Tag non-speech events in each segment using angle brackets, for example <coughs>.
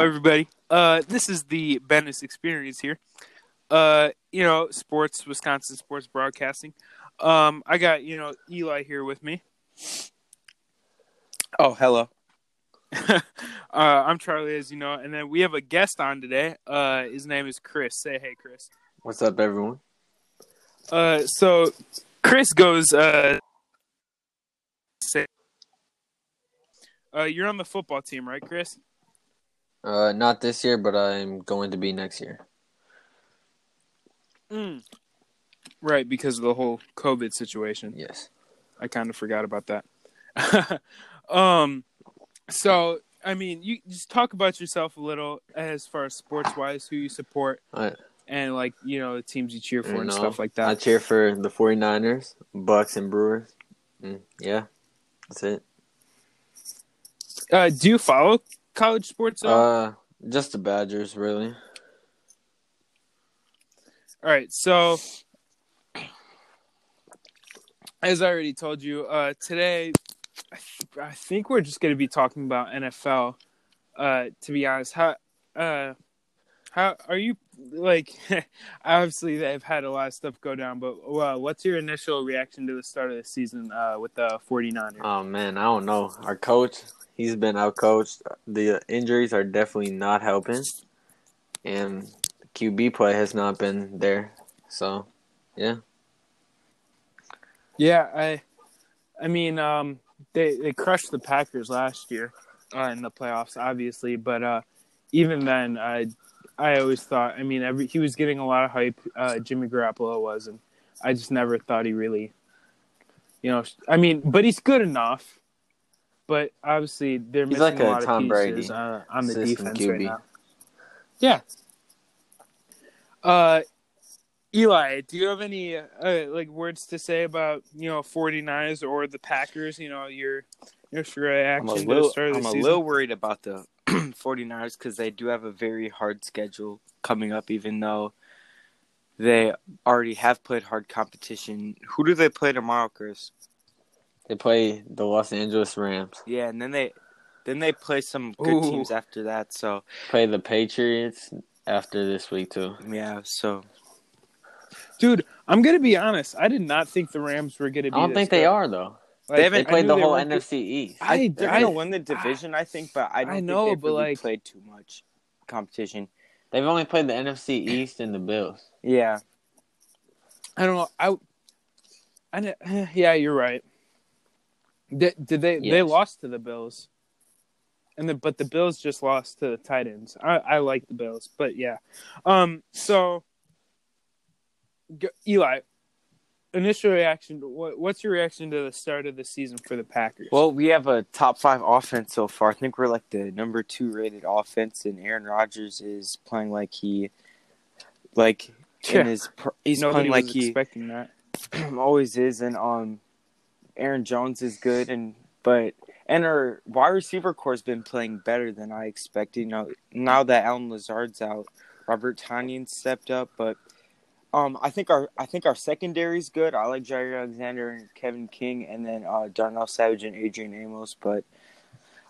everybody. Uh, this is the Bennis Experience here. Uh, you know, sports, Wisconsin sports broadcasting. Um, I got you know Eli here with me. Oh, hello. <laughs> uh, I'm Charlie, as you know, and then we have a guest on today. Uh, his name is Chris. Say hey, Chris. What's up, everyone? Uh, so Chris goes. Uh, say, uh, you're on the football team, right, Chris? Uh, not this year, but I'm going to be next year. Mm. Right, because of the whole COVID situation. Yes. I kind of forgot about that. <laughs> um, so I mean, you just talk about yourself a little as far as sports wise, who you support, and like you know the teams you cheer for you and know, stuff like that. I cheer for the 49ers, Bucks, and Brewers. Mm, yeah, that's it. Uh, do you follow college sports? all? Uh, just the Badgers, really. All right, so as I already told you, uh, today I, th- I think we're just going to be talking about NFL. Uh, to be honest, how uh, how are you? Like, <laughs> obviously they've had a lot of stuff go down, but well, what's your initial reaction to the start of the season uh, with the 49ers? Oh man, I don't know. Our coach, he's been outcoached. The injuries are definitely not helping, and QB play has not been there. So, yeah. Yeah, I, I mean, um, they they crushed the Packers last year uh, in the playoffs, obviously, but uh, even then, I I always thought, I mean, every he was getting a lot of hype. Uh, Jimmy Garoppolo was, and I just never thought he really, you know, I mean, but he's good enough. But obviously, they're He's missing like a a lot Tom of Brady pieces uh, on the system defense right QB. now. Yeah. Uh, Eli, do you have any uh, like words to say about you know 49ers or the Packers? You know your your reaction I'm a to little, the start of the I'm a little worried about the <clears throat> 49ers because they do have a very hard schedule coming up, even though they already have played hard competition. Who do they play tomorrow, Chris? They play the Los Angeles Rams. Yeah, and then they then they play some good Ooh. teams after that. So Play the Patriots after this week too. yeah, so Dude, I'm gonna be honest. I did not think the Rams were gonna be. I don't this think they are though. Like, They haven't They played the whole. NFC East. I- they're I- gonna win the division, I think, but I don't I think know, they've but, really like- played too much competition. They've only played the NFC East and the Bills. Yeah, I don't know. I, I yeah, you're right. Did, did they? They lost to the Bills, and the but the Bills just lost to the Titans. I I like the Bills, but yeah. Um. So, G- Eli, initial reaction. What what's your reaction to the start of the season for the Packers? Well, we have a top five offense so far. I think we're like the number two rated offense, and Aaron Rodgers is playing like he, like Yeah. in his, he's nobody playing like he expecting that. <clears throat> always is, and um, Aaron Jones is good, and but and our wide receiver core has been playing better than I expected. You know, now that Allen Lazard's out, Robert Tonyan stepped up, but um, I think our I think our secondary is good. I like Jaire Alexander and Kevin King, and then uh, Darnell Savage and Adrian Amos, but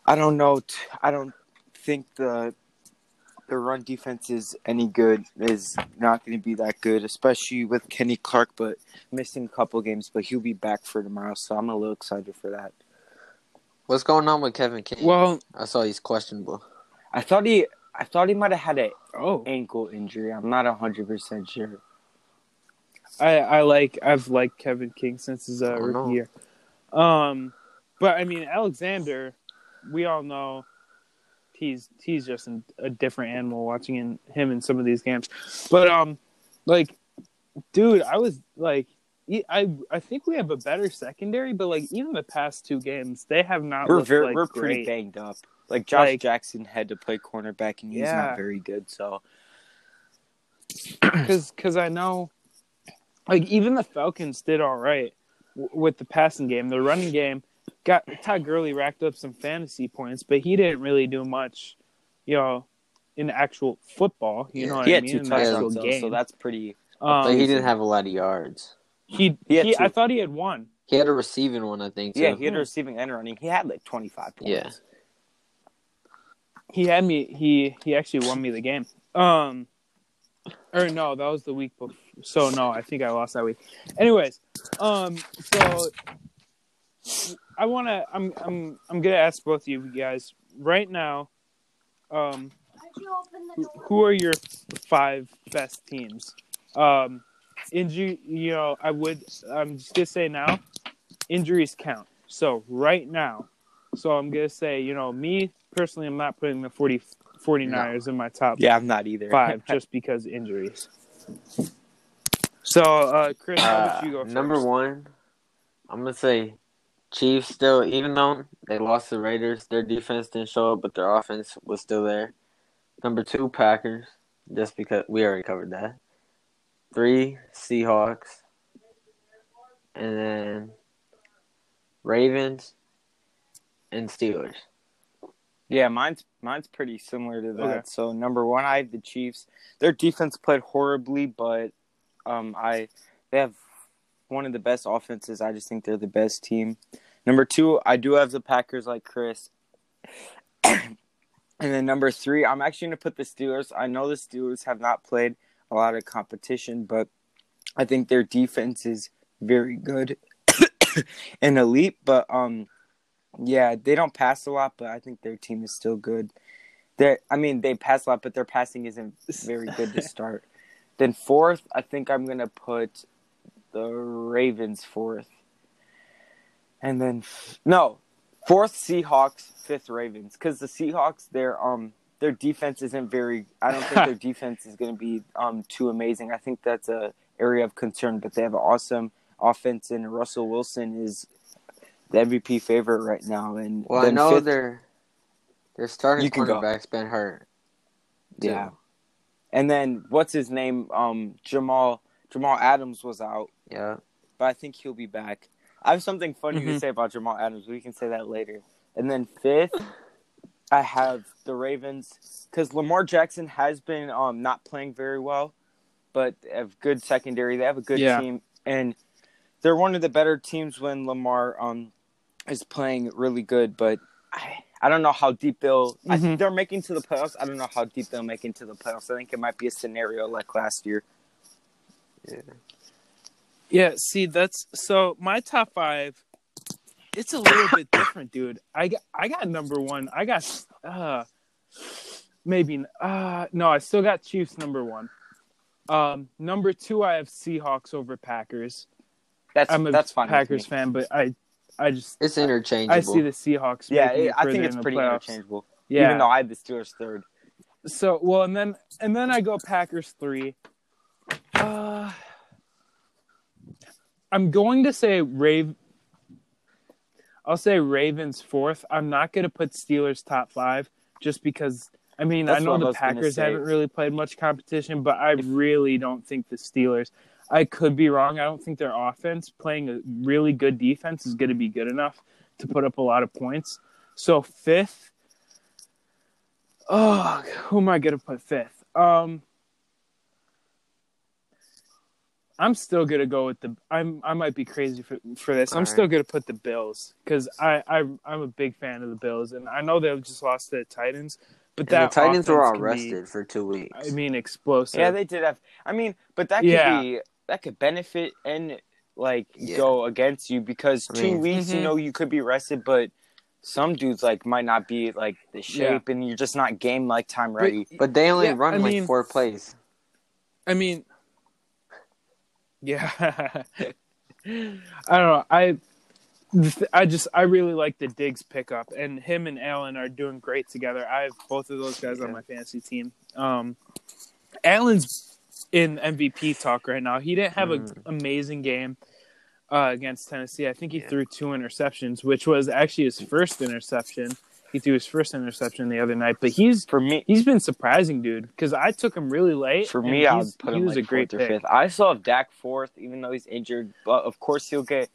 I don't know. T- I don't think the the run defense is any good. Is not going to be that good, especially with Kenny Clark, but missing a couple games. But he'll be back for tomorrow, so I'm a little excited for that. What's going on with Kevin King? Well, I saw he's questionable. I thought he, I thought he might have had an oh, ankle injury. I'm not hundred percent sure. I I like I've liked Kevin King since his uh, no. rookie year. Um, but I mean Alexander, we all know he's he's just an, a different animal watching in, him in some of these games. But um, like, dude, I was like, I I think we have a better secondary, but like even the past two games, they have not. We're looked, very, like, we're pretty banged up. Like Josh Like- Jackson had to play cornerback, and he's Yeah. not very good. So <clears throat> because because I know, like even the Falcons did all right w- with the passing game. The running game got Todd Gurley racked up some fantasy points, but he didn't really do much, you know, in actual football. You know what he I had mean? two in the actual touchdowns, though, game. so that's pretty. um, but he didn't have a lot of yards. he, He he- I thought he had one. He had a receiving one, I think. Too. Yeah, he had a receiving and running. He had like 25 points. Yeah. he had me. He he actually won me the game. Um, or no, that was the week before. So no, I think I lost that week. Anyways, um, so I want to. I'm I'm I'm gonna ask both of you guys right now. Um, who, who are your five best teams? Um, injury. You know, I would. I'm just gonna say now, injuries count. So right now, so I'm gonna say, you know, me personally, I'm not putting the 40, 49ers in my top Yeah, I'm not either. five just <laughs> because injuries. So, uh, Chris, how Uh, you go first? number one, I'm gonna say Chiefs. Still, even though they lost the Raiders, their defense didn't show up, but their offense was still there. Number two, Packers, just because we already covered that. Three, Seahawks, and then Ravens and Steelers. Yeah, mine's mine's pretty similar to that. Okay. So number one, I have the Chiefs. Their defense played horribly, but um, I they have one of the best offenses. I just think they're the best team. Number two, I do have the Packers, like Chris. <clears throat> and then number three, I'm actually going to put the Steelers. I know the Steelers have not played a lot of competition, but I think their defense is very good <coughs> and elite. But um, yeah, they don't pass a lot, but I think their team is still good. They, I mean, they pass a lot, but their passing isn't very good to <laughs> start. then fourth, I think I'm gonna put the Ravens fourth, and then no, fourth Seahawks, fifth Ravens, because the Seahawks, their um their defense isn't very. I don't think <laughs> their defense is gonna be um too amazing. I think that's a area of concern, but they have an awesome offense, and Russell Wilson is the MVP favorite right now. And Well, I then know fifth- their their starting You can go. cornerback's been hurt. too. Yeah. And then what's his name? Um, Jamal Jamal Adams was out, Yeah. but I think he'll be back. I have something funny to Mhm. say about Jamal Adams. We can say that later. And then fifth, I have the Ravens because Lamar Jackson has been um not playing very well, but they have good secondary. They have a good Yeah. team, and they're one of the better teams when Lamar um is playing really good. But I I don't know how deep they'll. I Mhm. think they're making to the playoffs. I don't know how deep they'll make into the playoffs. I think it might be a scenario like last year. Yeah, see, that's so my top five. It's a little bit different, dude. I got, I got number one. I got, uh, maybe, uh, no, I still got Chiefs number one. Um, number two, I have Seahawks over Packers. That's I'm a that's fine. Packers fan, but I, I just, It's interchangeable. I see the Seahawks. Yeah, making it, it I think it's pretty playoffs. interchangeable. Yeah, Even though I had the Steelers third. So well, and then and then I go Packers three. Uh, I'm going to say Rave. I'll say Ravens fourth. I'm not going to put Steelers top five just because. I mean, That's I know what I the Packers haven't really played much competition, but I really don't think the Steelers. I could be wrong. I don't think their offense playing a really good defense is going to be good enough to put up a lot of points. So fifth. Oh, who am I going to put fifth? Um, I'm still gonna go with the. I'm. I might be crazy for for this. I'm Alright. still gonna put the Bills because I, I I'm a big fan of the Bills, and I know they've just lost to the Titans, but And that the Titans were all offense can be, rested for two weeks. I mean, explosive. Yeah, they did have. I mean, but that could Yeah. be that could benefit and like Yeah. go against you because I two mean- weeks, you Mhm. know, you could be rested, but some dudes like might not be like the shape, and you're just not game like time ready. but they only Yeah, run I like mean- four plays. I mean, yeah. <laughs> I don't know. I, I just I really like the Diggs pickup, and him and Allen are doing great together. I have both of those guys on my fantasy team. Um, Allen's in MVP talk right now. He didn't have Mm. an amazing game uh, against Tennessee. I think he Yeah. threw two interceptions, which was actually his first interception. He threw his first interception the other night, but he's For me, he's been surprising, dude. Because I took him really late. for me, I he's- would put he him was like a great fourth or pick. fifth. I still have Dak fourth, even though he's injured. But of course, he'll get.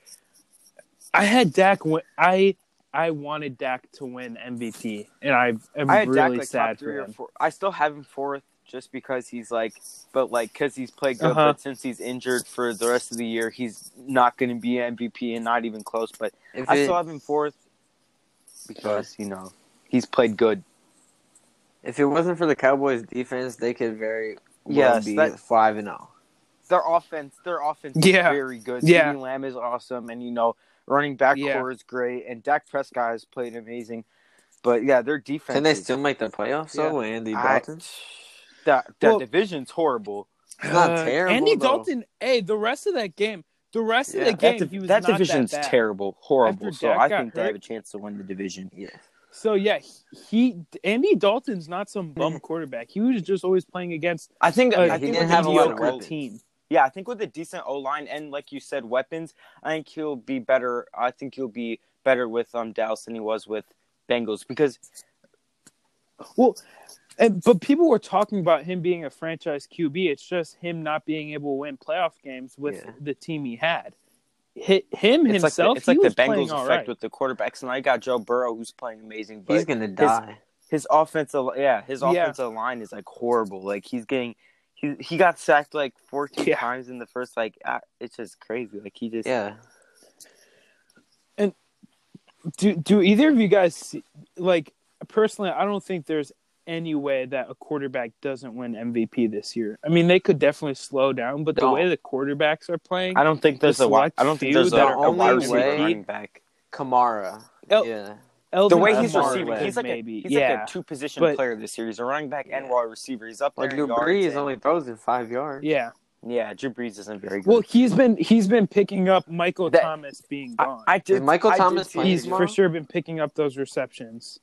I had Dak. Win- I I wanted Dak to win MVP, and I am I had really Dak like top sad three for or him. four. I still have him fourth just because he's like, but like because he's played good. Uh-huh. But since he's injured for the rest of the year, he's not going to be MVP and not even close. But If I it- still have him fourth because you know he's played good. If it wasn't for the Cowboys defense, they could very well Yes, be that- five and oh. zero. Their offense, their offense Yeah. is very good. Yeah. CeeDee Lamb is awesome, and you know, running back Yeah. core is great, and Dak Prescott has played amazing. But yeah, their defense. Can they is- still make the playoffs though? with Andy I- Dalton. that that Well- division's horrible. It's not Uh, terrible, Andy though. Dalton. Hey, the rest of that game, the rest Yeah. of the That game, That, he was that not division's that bad. terrible, horrible. After So Dak I got think they have a chance to win the division. Yeah. So yeah, he Andy Dalton's not some bum <clears throat> quarterback. He was just always playing against I think. a I he think didn't have a a lot of weapons. team. Yeah, I think with a decent O line and like you said, weapons, I think he'll be better. I think he'll be better with um Dallas than he was with Bengals because Well, and, but people were talking about him being a franchise QB. It's just him not being able to win playoff games with Yeah. the team he had. Hi- him it's like the, himself, it's like he the was playing Bengals effect right. with the quarterbacks, and I got Joe Burrow who's playing amazing, but He's gonna die. his offensive yeah his Yeah. offensive line is like horrible. Like he's getting. He, he got sacked like 14 Yeah. times in the first like uh, it's just crazy like he just Yeah. And do do either of you guys see, like personally? I don't think there's any way that a quarterback doesn't win MVP this year. I mean, they could definitely slow down, but the No. way the quarterbacks are playing, I don't think there's The a wide, I don't think there's a, that are a wide only receiver way- running back. Kamara. El- yeah. Alvin the way he's Kamara receiving, could he's like maybe, a he's yeah. like a two position but- player this year. He's a running back and Yeah. wide receiver. He's up there. Like in Drew Brees and- only throws in five yards. yeah. yeah, Drew Brees isn't very good. Well, he's been he's been picking up Michael That- Thomas being gone. I did. Is Michael I Thomas see playing he's tomorrow? for sure been picking up those receptions.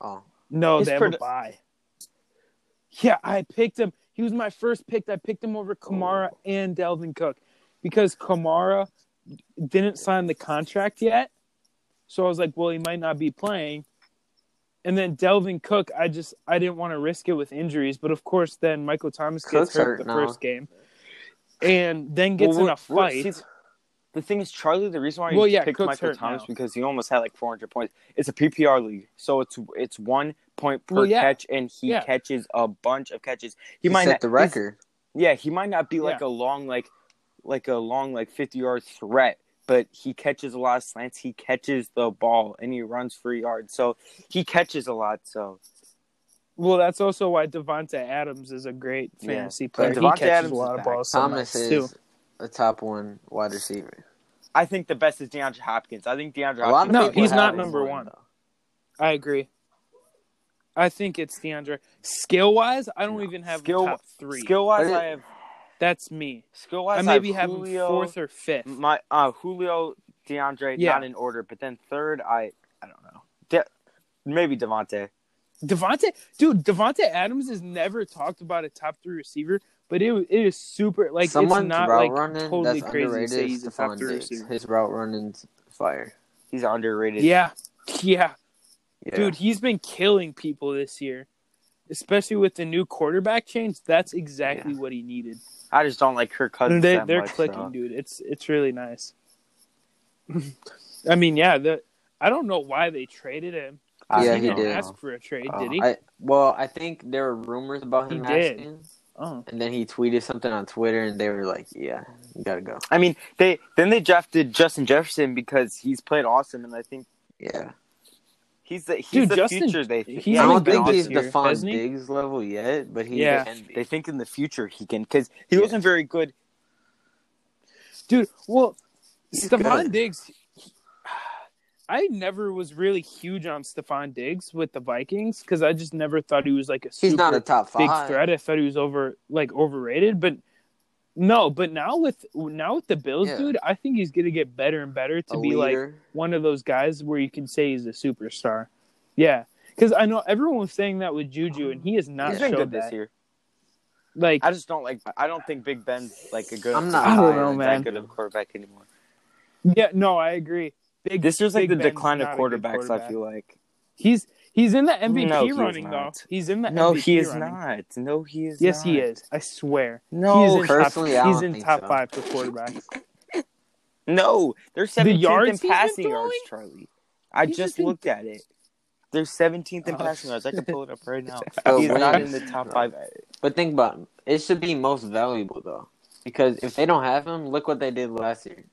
Oh. No, His they produ- bye. Yeah, I picked him. He was my first pick. I picked him over Kamara oh. and Dalvin Cook because Kamara didn't sign the contract yet. So I was like, well, he might not be playing. And then Dalvin Cook, I just I didn't want to risk it with injuries, but of course then Michael Thomas gets Cook's hurt, hurt the now. first game, and then gets Well, in a fight. See, the thing is, Charlie. The reason why he Well, yeah, picked Cook's Michael hurt Thomas now. because he almost had like 400 points. It's a PPR league, so it's it's one point per Well, yeah. catch, and he Yeah. catches a bunch of catches. He, He, might set not, the record. Yeah, he might not be like Yeah. a long like like a long like 50 yard threat, but he catches a lot of slants. He catches the ball and he runs for yards. So he catches a lot. So Well, that's also why Davante Adams is a great fantasy But player. He Davante catches Adams a lot of balls. so Thomas nice, is too. A top one wide receiver. I think the best is DeAndre Hopkins. I think DeAndre A lot of Hopkins. No, he's not number on, one. though. I agree. I think it's DeAndre. Skill wise, I don't even have Skill- top three. Skill wise, I have That's me. skill wise. I maybe have him Julio, fourth or fifth. My uh, Julio, DeAndre, Yeah. not in order, but then third, I I don't know. De- maybe Davante. Davante, dude, Davante Adams is never talked about a top three receiver, but it it is super like Someone's it's not route like running totally that's crazy to underrated say is he's a top Stefon Diggs. His route running's fire. He's underrated. Yeah, yeah, Yeah. dude, he's been killing people this year, especially with the new quarterback change. That's exactly what he needed. I just don't like Kirk Cousins. They that they're much, clicking, so. dude. It's it's really nice. <laughs> I mean, yeah, the I don't know why they traded him. Yeah, he he didn't did. ask for a trade, Oh, did he? I, well, I think there were rumors about He him did. Asking, oh, and then he tweeted something on Twitter, and they were like, "Yeah, you gotta go." I mean, they then they drafted Justin Jefferson because he's played awesome, and I think Yeah, he's the he's Dude, the Justin- future. They he's I don't been think awesome he's here, Stefon hasn't? Diggs level yet, but he Yeah. can be. They think in the future he can because he Yeah. wasn't very good. dude. Well, He's Stefon good. Diggs. I never was really huge on Stefon Diggs with the Vikings because I just never thought he was like a super He's not a top big five. threat. I thought he was over like overrated, but no. But now with now with the Bills, Yeah. dude, I think he's gonna get better and better to a be like one of those guys where you can say he's a superstar. Yeah, because I know everyone was saying that with Juju, and he has not He's been showed good that. this year. Like, I just don't like. I don't think Big Ben's like a good. I'm not I don't that know, man. good of quarterback anymore. yeah, no, I agree. Big, This year's like Big the Ben's decline of not a good quarterbacks. I feel like. He's he's in the MVP No, he is running though. He's in the No, MVP he is running. not. No, he is. Yes, he is. I swear. No, he's in personally, top, he's in top so. five for quarterbacks. <laughs> No, they're 17th yards in passing yards. Charlie. I He's just just been- looked at it. They're 17th in Oh. passing yards. I can pull it up right now. So <laughs> oh, He's not in the top five. But think about it. It should be most valuable though, because if they don't have him, look what they did last year.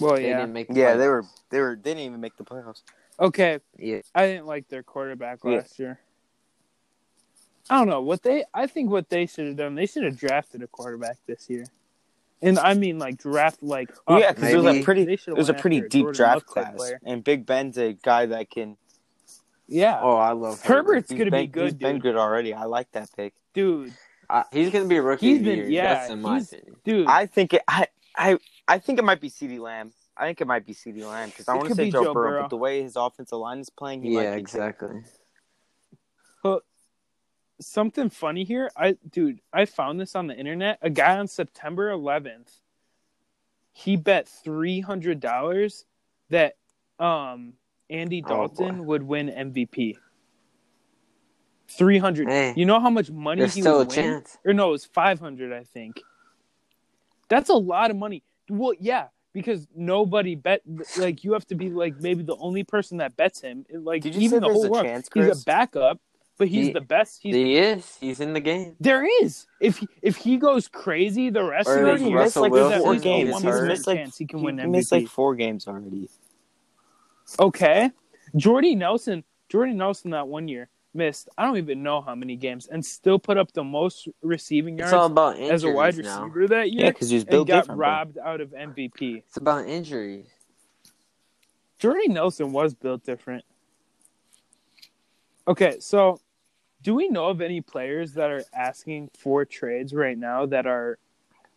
Well, They yeah. didn't make. The Yeah, playoffs. they were. They were. They didn't even make the playoffs. Okay, Yeah, I didn't like their quarterback Yeah. last year. I don't know what they. I think what they should have done. They should have drafted a quarterback this year, and I mean like draft like. Well, up. yeah, because it was a pretty it was a pretty after a deep Jordan draft Love type class, player. and Big Ben's a guy that can. Yeah, Oh, I love him. Herbert's he's gonna been, be good, He's been good already. I like that pick. dude. I, he's gonna be a rookie He's of the been- year. yeah, That's in my opinion. Dude, I think it. I I I think it might be C.D. Lamb. I think it might be C.D. Lamb because I want to say be Joe, Joe Burrow, Burrow. but the way his offensive line is playing, he Yeah, might be exactly. something funny here. I dude, I found this on the internet. A guy on September 11th, he bet three hundred dollars that um Andy Oh, Dalton boy. would win MVP. Three hundred. Hey, You know how much money he still a win? chance. Or no, it was five hundred. I think. That's a lot of money. Well, yeah, because nobody bet. Like you have to be like maybe the only person that bets him. Like even the whole a world. chance, He's a backup, but he's He- the best. He's He is. He's in the game. there is. If he, if he goes crazy the rest Or of the year, Russell like Wilson four games. He's missed like he can he win MVP. missed like four games already. okay, Jordy Nelson, Jordy Nelson that one year missed. I don't even know how many games, and still put up the most receiving yards all about as a wide now. receiver that Yeah, year, because he was and built got robbed out of MVP. It's about injuries. Jordy Nelson was built different. Okay, so do we know of any players that are asking for trades right now that are,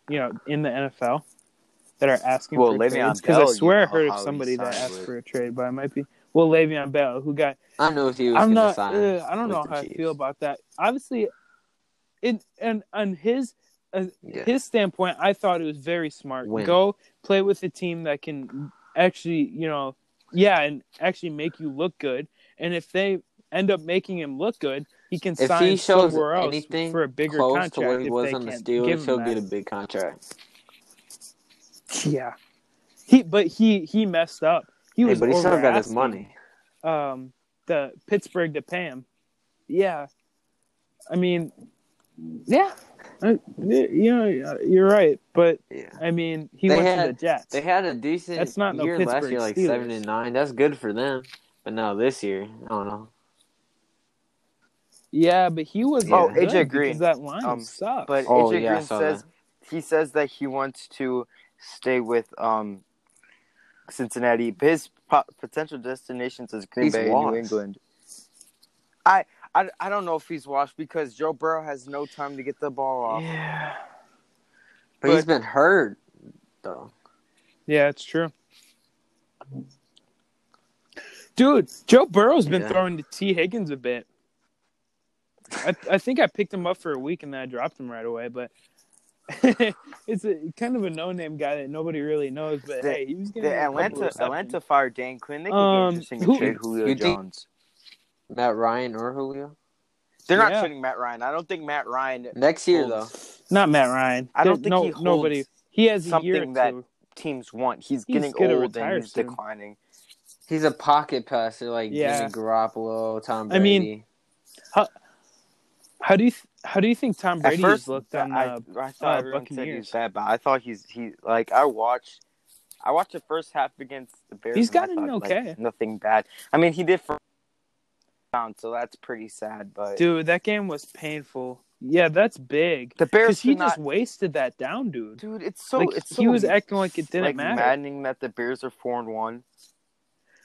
you know, in the NFL that are asking Well, for Le'Veon trades? Because I swear I heard of somebody that asked with- for a trade, but I might be. Well, Le'Veon Bell, who got I know if he was I'm not. sign. Uh, I don't know the how I feel about that. Obviously, in and on his uh, Yeah. his standpoint, I thought it was very smart. Win. Go play with a team that can actually, you know, yeah, and actually make you look good. And if they end up making him look good, he can If sign he shows somewhere else anything for a bigger close contract. to what he if was on the Steelers, he'll that. get a big contract. Yeah, he but he he messed up. He Hey, but he still got his money. um, the Pittsburgh to pay him. Yeah, I mean, yeah, I, you know, you're right, but Yeah. I mean, he They went had- to the Jets. They had a decent That's not no year last Pittsburgh year, like Steelers. seven and nine. That's good for them. But now this year, I don't know. yeah, but he was Oh, good AJ Green. that line Um, sucks. But Oh, AJ yeah, Green saw says he says that he wants to stay with um Cincinnati. His po- potential destinations is Green He's Bay, and washed. New England. I, I I don't know if he's washed because Joe Burrow has no time to get the ball off. yeah, But, he's been hurt though. yeah, it's true. Dude, Joe Burrow's been Yeah. throwing to Tee Higgins a bit. I, I think I picked him up for a week and then I dropped him right away. But <laughs> it's a kind of a no-name guy that nobody really knows. But The- hey, he was getting The a Atlanta receptions. Atlanta fired Dan Quinn. They could Um, be interesting to who- trade Julio you think- Jones. Matt Ryan or Julio They're not Yeah. trading Matt Ryan. I don't think Matt Ryan next year though. Not Matt Ryan. I don't There- think no, he holds nobody. He has a year or something that- two. teams want. He's, He's getting gonna old and he's soon. declining. He's a pocket passer like Yeah. Jimmy Garoppolo, Tom I Brady. mean, How do you th- how do you think Tom At Brady first, has looked on? I, Uh, I thought uh, everyone said he was bad, but I thought he's he like I watched. I watched the first half against the Bears. He's I gotten thought, like, okay. nothing bad. I mean, he did for down, so that's pretty sad. But dude, that game was painful. Yeah, that's big. the Bears Because he should just wasted that down, dude. Dude, it's so like it's so he was acting like it didn't like matter. maddening that the Bears are four and one.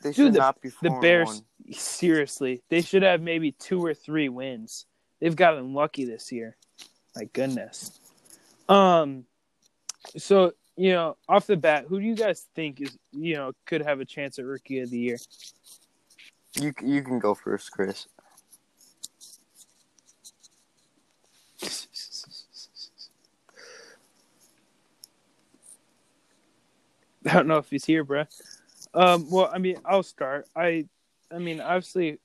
They Dude, should the- not be four The Bears, one. <laughs> seriously, they should have maybe two or three wins. They've gotten lucky this year. My goodness. Um, so you know, off the bat, who do you guys think is you know could have a chance at Rookie of the Year? You you can go first, Chris. <laughs> I don't know if he's here, bruh. Um, well, I mean, I'll start. I, I mean, obviously,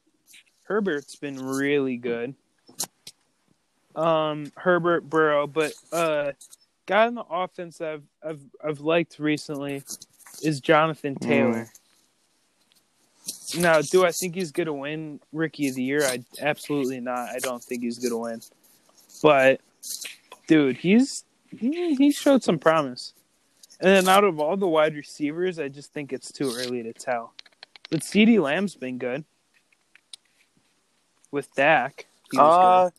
Herbert's been really good. Um, Herbert, Burrow, but uh, guy in the offense I've I've I've liked recently is Jonathan Taylor. Now, do I think he's gonna win Rookie of the Year? I absolutely not. I don't think he's gonna win. But, dude, he's he, he showed some promise. And then out of all the wide receivers, I just think it's too early to tell. But CeeDee Lamb's been good with Dak. He was Uh,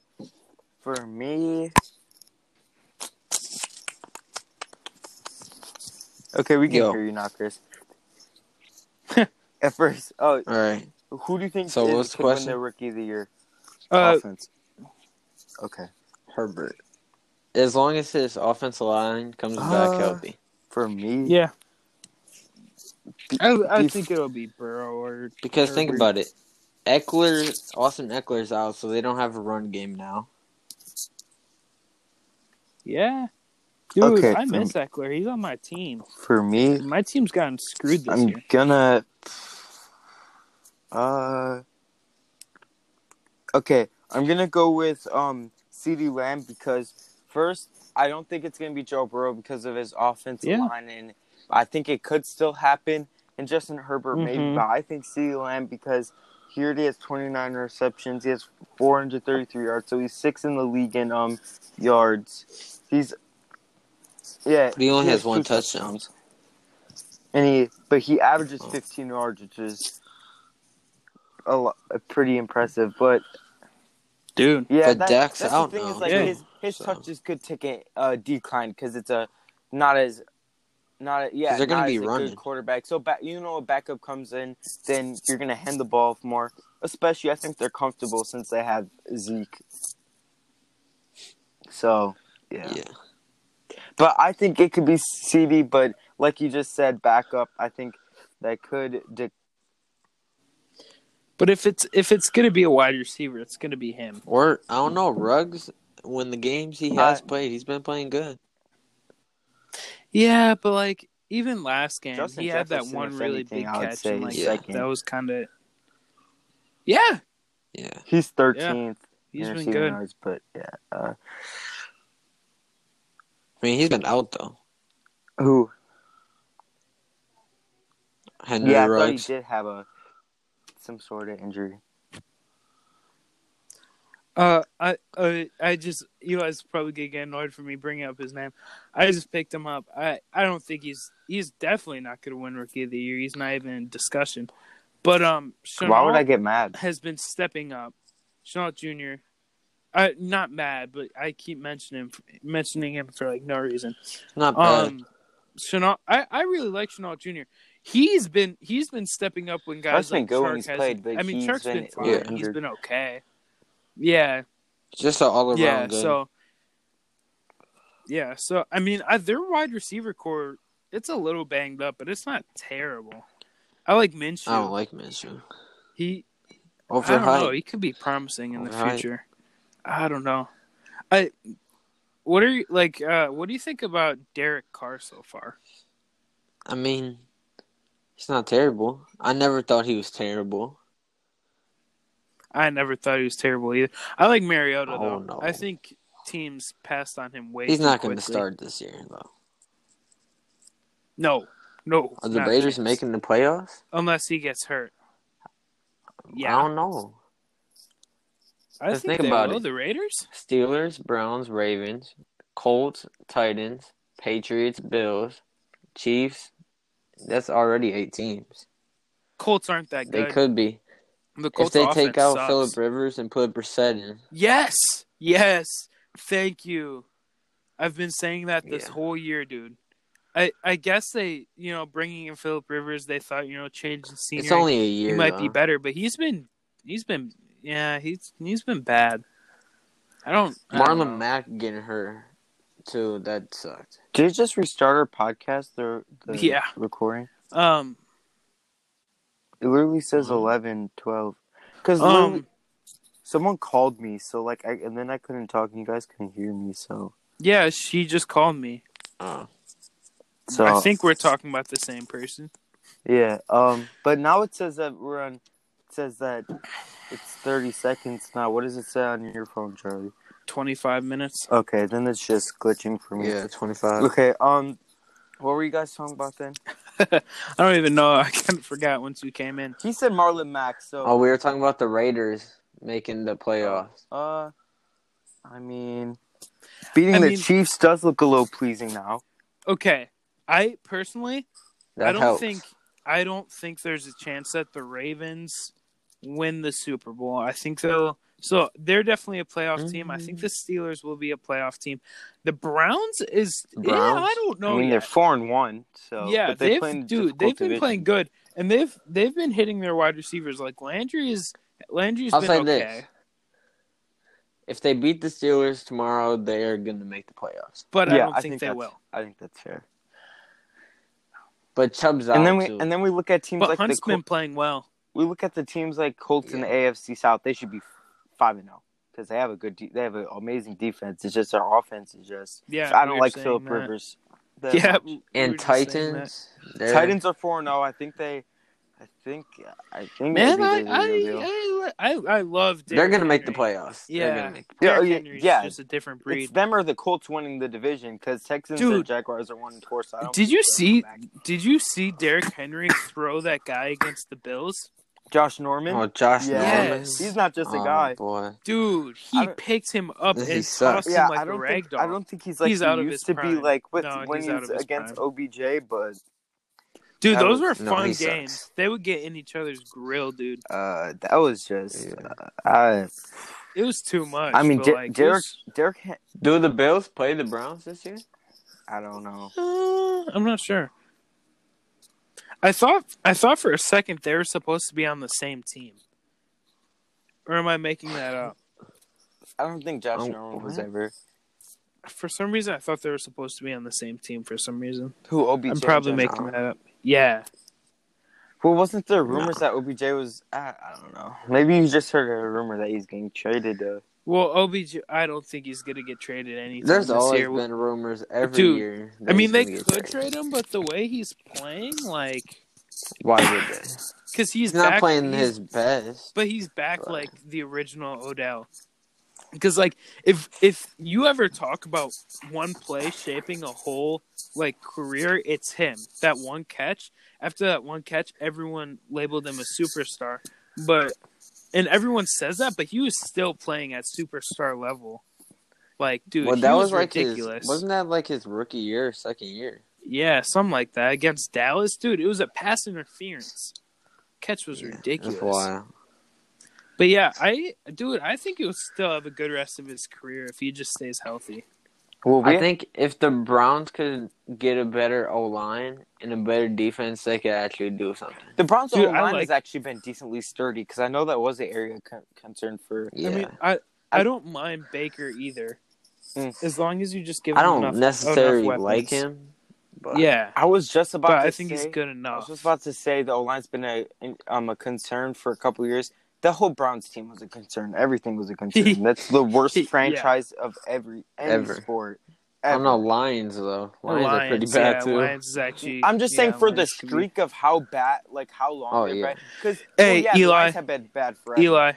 For me. Okay, we can Yo. hear you now, Chris. <laughs> At first, oh, All right. who do you think So is, what's the could win question? the rookie of the year Uh, offense? Okay, Herbert. As long as his offensive line comes back Uh, healthy. for me, yeah. I, I Bef- think it'll be Burrow or Because think about it. Ekeler, Austin Ekeler's out, so they don't have a run game now. Yeah. Dude, Okay, I miss Ekeler. He's on my team. for me, My team's gotten screwed this year. I'm gonna. Uh. Okay, I'm gonna go with um C.D. Lamb because first, I don't think it's gonna be Joe Burrow because of his offensive Yeah. line, and I think it could still happen. And Justin Herbert maybe, Mhm. but I think C.D. Lamb because he already has 29 receptions, he has 433 yards, so he's six in the league in um yards. He's yeah, he only has two one touchdown. and he but he averages Oh. 15 yards, which is a lot, pretty impressive. But Dude. yeah, But that- Dak's that's out the thing now, is like Yeah. his his so- touches could take a uh, decline because it's a not as not a, yeah 'Cause they're gonna be running. good quarterback. So back you know a backup comes in, then you're gonna hand the ball off more. Especially I think they're comfortable since they have Zeke. So yeah. Yeah. But I think it could be CD, but like you just said, backup. I think that could. Dic- But if it's if it's gonna be a wide receiver, it's gonna be him. Or I don't know, Ruggs. When the games he has Uh, played, he's been playing good. Yeah, but like even last game, Justin he had that one really anything, big catch, say and like he's that, was kind of. Yeah, Yeah. he's thirteenth he's in been good. yards, but yeah. Uh, I mean, he's been out though. who? Henry Yeah, I thought he did have a some sort of injury. Uh, I, uh, I just you guys probably gonna get annoyed for me bringing up his name. I just picked him up. I, I don't think he's he's definitely not gonna win Rookie of the Year. He's not even in discussion. But um, Why would I get mad? has been stepping up. Shenault Jr. I not mad, but I keep mentioning him, mentioning him for like no reason. Not bad. Um, Shenault, I, I really like Shenault Jr. He's been he's been stepping up when guys Chark's been like good when he's hasn't- played, but I mean, he's Chark's been been fine. Yeah. He's injured. been okay. Yeah, Just an all around yeah. So, yeah. So I mean, I, their wide receiver core it's a little banged up, but it's not terrible. I like Minshew. I don't like Minshew. he I don't know. He could be promising in the Overhyped. future. I don't know. I what are you like? Uh, what do you think about Derek Carr so far? I mean, he's not terrible. I never thought he was terrible. I never thought he was terrible either. I like Mariota Oh, though. no. I think teams passed on him way. He's too not going to start this year though. No, no. Are the not a Raiders chance. making the playoffs? unless he gets hurt? Yeah, I don't know. I Let's think, think about will. it. The Raiders. Steelers, Browns, Ravens, Colts, Titans, Patriots, Bills, Chiefs. That's already eight teams. Colts aren't that good. They could be. The Colts if they take out sucks. Philip Rivers and put Brissett in, Yes, yes. Thank you. I've been saying that this Yeah. whole year, dude. I I guess they, you know, bringing in Philip Rivers, they thought, you know, changing scenery. it's only a year. he might be better, but he's been, he's been, yeah, he's he's been bad. I don't. I don't know. Marlon Mack getting hurt too. That sucked. Did you just restart our podcast? The, the Yeah. recording. Um, It literally says Mhm. 11, 12. Because um, someone called me, so like, I, and then I couldn't talk, and you guys couldn't hear me. So, yeah, she just called me. Oh, so I think we're talking about the same person. yeah. Um, but now it says that we're on. It says that it's thirty seconds now. What does it say on your phone, Charlie? Twenty five minutes. Okay, then it's just glitching for me. yeah, twenty five. Okay. Um, what were you guys talking about then? <laughs> I don't even know. <laughs> I kind of forgot once you came in. He said Marlon Mack. So, Oh, we were talking about the Raiders making the playoffs. uh, I mean, beating I the mean- Chiefs does look a little pleasing now. Okay, I personally, That I don't helps. think, I don't think there's a chance that the Ravens win the Super Bowl. I think they'll So they're definitely a playoff team. I think mm-hmm. the Steelers will be a playoff team. The Browns is yeah i don't know. I mean, yet. they're four and one. So yeah, but they they've dude, they've been division. playing good, and they've they've been hitting their wide receivers. Like Landry is Landry's I'll been say okay, this: if they beat the Steelers tomorrow, they are going to make the playoffs. but I don't I think, think they will. I think that's fair. But Chubb's out And then we too. and then we look at teams But like the Col- been playing well. we look at the teams like Colts in the AFC South. They should be five and oh, zero because they have a good de- they have an amazing defense. It's just their offense is just. Yeah, I don't like saying Philip that. Rivers. that Yeah, much. and just saying that. Titans. Titans are four and zero. I think they. I think. I think. Man, I they're the real deal. I, I I I love. They're going to make the playoffs. Yeah. Make the Yeah, oh, Derrick oh, yeah, Henry's yeah. just a different breed. It's breed. them or the Colts winning the division because Texans and Jaguars are one and four. So Did you see? Did you see Derrick Henry throw that guy against the Bills? Josh Norman? Oh, Josh yeah, Norman. Yes. he's not just a Oh, guy. boy. Dude, he picked him up He and sucks. tossed him Yeah, like I a don't rag think doll. I don't think he's like He's he out of used his to prime. be like with No, when he's he was against prime. OBJ, but Dude, That those was- were fun he games. sucks. They would get in each other's grill, dude. uh, that was just. Yeah. Uh, I, It was too much. I mean, but, Der- like, Derek, was- Derek, Hen- Do the Bills play the Browns this year? I don't know. Uh, I'm not sure. I thought I thought for a second they were supposed to be on the same team. Or am I making that up? I don't think Josh Oh, Norman was ever For some reason, I thought they were supposed to be on the same team. For some reason, who OBJ. I'm probably just- making that up. Yeah, Well, wasn't there rumors that OBJ was? I, I don't know. Maybe you just heard a rumor that he's getting traded. To, Well, OBJ, I don't think he's gonna get traded anytime There's always year. been rumors every Dude, year. I mean, they could traded. trade him, but the way he's playing, like, why would they? because he's, He's not playing he's- his best. but he's back like the original Odell. Because like if if you ever talk about one play shaping a whole like career, it's him. That one catch. After that one catch, everyone labeled him a superstar. But and everyone says that, but he was still playing at superstar level. Like, dude, well, that was, was, like ridiculous. his. Wasn't that like his rookie year, or second year? Yeah, something like that against Dallas, dude. It was a pass interference. Catch was ridiculous. But yeah, I dude, I think he'll still have a good rest of his career if he just stays healthy. Well, we, I think if the Browns could get a better O line and a better defense, they could actually do something. the Browns' O line like- has actually been decently sturdy because I know that was an area con- concern for. Yeah. I mean, I I I- don't mind Baker either, Mm. as long as you just give. I him don't enough, necessarily enough like him, but Yeah, I was just about but to I think say, he's good I was just about to say the O line's been a um a concern for a couple years. The whole Browns team was a concern. Everything was a concern. <laughs> That's the worst Yeah. franchise of every any Ever. sport. I don't ever. know Lions though. Lions, are pretty bad yeah, too. Lions is actually. I'm just yeah, saying for the Lions could be- streak of how bad, like how long Oh, yeah. Because Hey, yeah, Eli. Lions have been bad forever. Eli,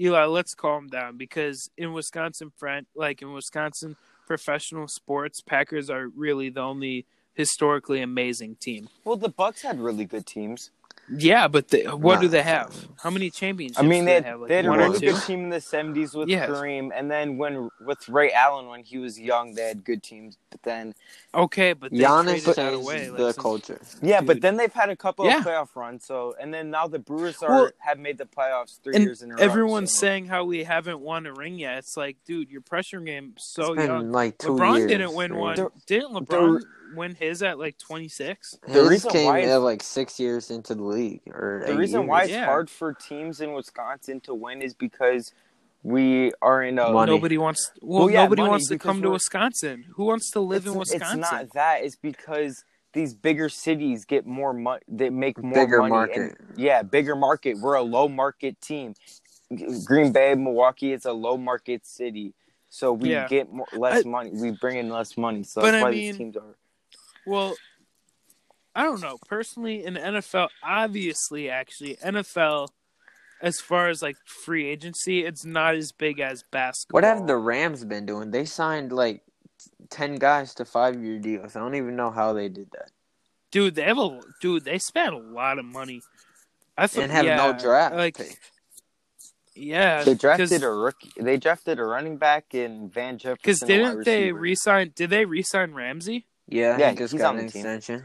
Eli, let's calm down because in Wisconsin, friend, like in Wisconsin professional sports, Packers are really the only historically amazing team. Well, the Bucks had really good teams. Yeah, but they, what Nah. do they have? How many championships? I mean, they they had, have like they had a one one really good team in the '70s with Yeah. Kareem, and then when with Ray Allen when he was young, they had good teams. But then, Okay, but they Giannis traded that changed away. The some- culture. yeah, but then they've had a couple Yeah. of playoff runs. So, and then now the Brewers are Well, have made the playoffs three and years in a row. Everyone's so- saying how we haven't won a ring yet. It's like, dude, your pressure game so it's been young. like two LeBron years. didn't win right? one. The- Didn't LeBron win his at like 26? The His reason came why it's- at like six years into the league, or the reason years. why it's Yeah. hard for teams in Wisconsin to win is because we are in a Money. Nobody wants. Well, Well, yeah, nobody wants to come to Wisconsin. Who wants to live in Wisconsin? It's not that. It's because these bigger cities get more money. They make more Bigger money. market. And, yeah, bigger market. We're a low market team. Green Bay, Milwaukee, it's a low market city, so we Yeah. get more, less I- money. We bring in less money, so But that's I why mean- these teams are. Well, I don't know. Personally, in the NFL, obviously, actually, NFL, as far as like free agency, it's not as big as basketball. What have the Rams been doing? They signed like ten guys to five year deals. I don't even know how they did that. dude? They have a dude. They spent a lot of money. I thought, And have yeah, no draft Like, picks. yeah, They drafted a rookie. They drafted a running back in Van Jefferson. Because didn't they receiver. resign? Did they resign Ramsey? Yeah, Yeah, he just he's got on an the team. extension.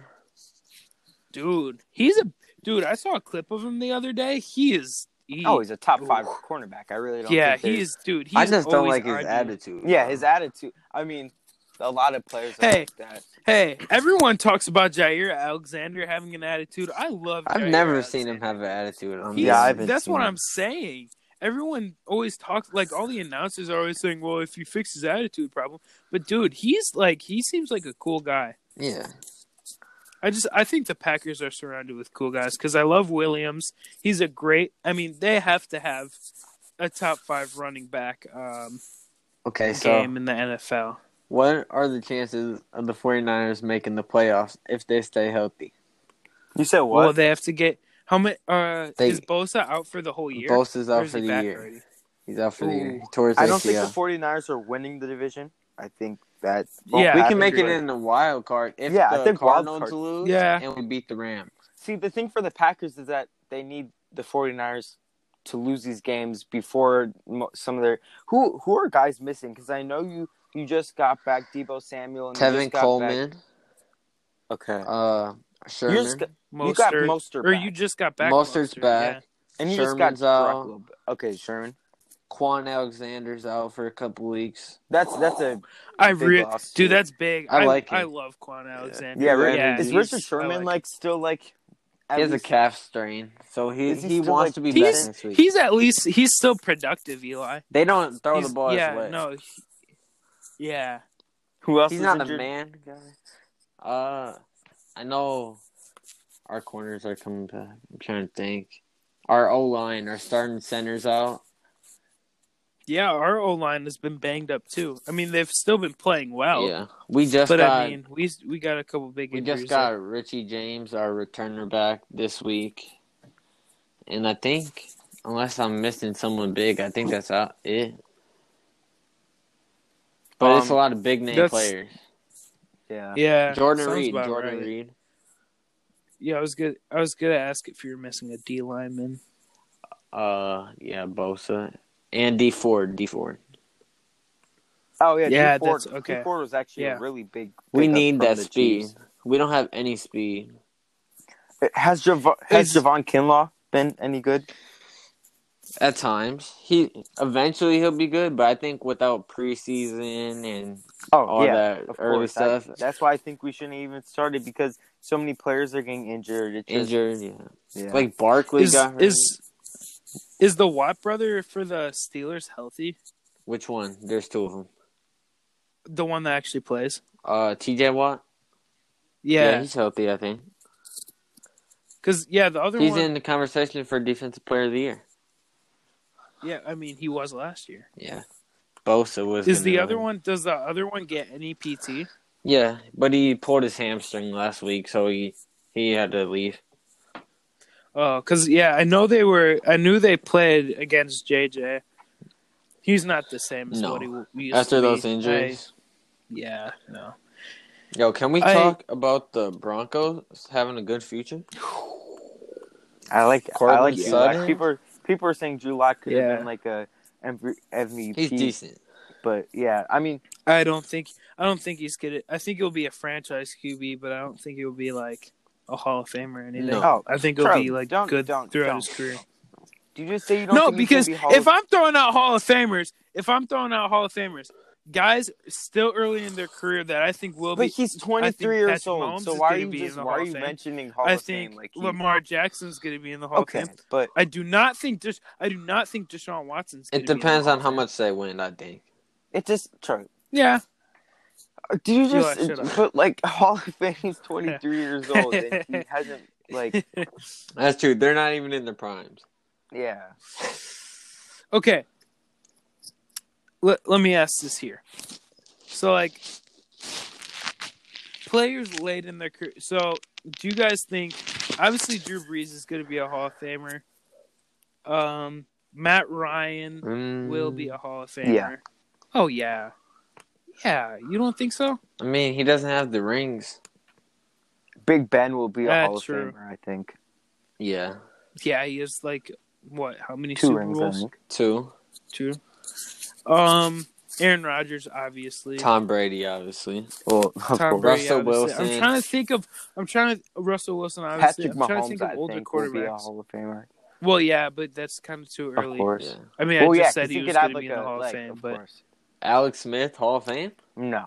Dude, he's a dude. I saw a clip of him the other day. He is he, Oh, he's a top oh. five Ooh. cornerback. I really don't. yeah, think there's- he is, dude. He's I just don't like his arguing. attitude. Yeah, his attitude. I mean, a lot of players are Hey. like that. Hey, everyone talks about Jaire Alexander having an attitude. I love. I've Jaire never seen him have an attitude. I'm Yeah, I sorry. haven't that's seen what him. I'm saying. Everyone always talks like all the announcers are always saying, "Well, if you fix his attitude problem," but dude, he's like he seems like a cool guy. yeah. I just I think the Packers are surrounded with cool guys because I love Williams. He's a great. I mean, they have to have a top five running back um, Okay, so in the NFL. what are the chances of the 49ers making the playoffs if they stay healthy? You said what? Well, they have to get how many? Uh, They- is Bosa out for the whole year? Bosa's Or out for the year. already? He's out for the year. Ooh. He tore his I don't think the ACL. 49ers are winning the division. I think that. Yeah, we can make it agree. in the wild card if Yeah, I the think Cardinals card. lose Yeah. and we beat the Rams. See, the thing for the Packers is that they need the 49ers to lose these games before some of their who who are guys missing because I know you you just got back Deebo Samuel and you Tevin Coleman, back, okay uh, you Sherman, just got, Mostert, you got Mostert or back. you just got back. Mostert's Mostert, back. and you just got out. Okay Sherman Kwon Alexander's out for a couple weeks. that's that's a Yeah. Big re- loss, too. dude, that's big. I like I love Kwon Alexander. yeah, He's Ri- MVP. is Richard Sherman like like, still like He has a calf strain, so he Is he he, wants like- to be He's- back next week. He's at least he's still productive, Eli. They don't throw He's- the ball yeah, his way. no, he- yeah. who else he's is not injured? a man guy. Uh, I know our corners are coming back. I'm trying to think. Our O line, our starting centers out. Yeah, our O line has been banged up too. I mean, they've still been playing well. yeah, we just but got I mean, we we got a couple big we just got Richie James, our returner, back this week, and I think unless I'm missing someone big, I think that's out it. But it's a Um, lot of big name players. Yeah yeah, Jordan Reed, Jordan right. Reed. Yeah, I was good. I was gonna ask if you're missing a D lineman. Uh, yeah, Bosa and Dee Ford. Dee Ford. oh yeah Yeah, Dee Ford, that's- okay. Dee Ford was actually Yeah. a really big We need from that speed. Chiefs. We don't have any speed. has Jav- has Javon Kinlaw been any good At times, he eventually he'll be good, but I think without preseason and oh all yeah that early course. I- stuff, that's why I think we shouldn't even start it because so many players are getting injured. It's just, injured, yeah. yeah. Like Barkley Is got hurt. is is the Watt brother for the Steelers healthy? Which one? There's two of them. The one that actually plays? Uh, T.J. Watt. Yeah, he's healthy. I think because yeah, the other he's one. in the conversation for Defensive Player of the Year. Yeah, I mean he was last year. Yeah, Bosa was. Is the other win. one? Does the other one get any PT? Yeah, but he pulled his hamstring last week, so he he had to leave. Oh, because yeah, I know they were. I knew they played against JJ. He's not the same as No. what he w- used After to be. those injuries. I- yeah, no. Yo, can we I- talk about the Broncos having a good future? I like I like Drew Sutton? People are people are saying Drew Lock could Yeah. have been like a MVP. He's decent. but yeah, I mean, I don't think. I don't think he's gonna. I think he'll be a franchise QB, but I don't think he'll be like a Hall of Famer or anything. No. Oh, I think he'll Charlie, be like don't- good don't- throughout don't. his career. did you just say you don't? No, think because gonna be Hall if of- I'm throwing out Hall of Famers, if I'm throwing out Hall of Famers, guys still early in their career that I think will but be. he's 23 think years Patrick old, Mahomes so why are you just why are you mentioning Hall I of think Fame? Like Lamar Jackson's going to be in the Hall okay, of Fame. but I do not think just. I do not think Deshaun Watson's. It gonna be in the depends Hall on how much they win. I think. it just Charlie. Yeah, uh, Do you just shut up. put like <laughs> Hall of Fame? He's 23 years old and he <laughs> hasn't like That's true. They're not even in their primes. yeah. Okay. Let, let me ask this here. So, like, players late in their career. So, do you guys think? Obviously, Drew Brees is going to be a Hall of Famer. Um, Matt Ryan Mm, will be a Hall of Famer. Yeah. Oh yeah, yeah. You don't think so? I mean, he doesn't have the rings. Big Ben will be a That's Hall of true. Famer, I think. Yeah, Yeah, he has like what? How many Two Super rings, I Bowls? think. two. Two. Um, Aaron Rodgers, obviously. Tom Brady, obviously. Well, Tom. Brady, Russell obviously. I'm trying to think of. I'm trying to. Russell Wilson, obviously. Patrick I'm trying to think of I older think, will be a. Hall of Famer. Well, yeah, but that's kind of too early. Of course. Yeah. I mean, I Well, just yeah, said 'cause he he was could going have to like be in the a Hall of leg, Fame, of but course. Alex Smith, Hall of Fame? No.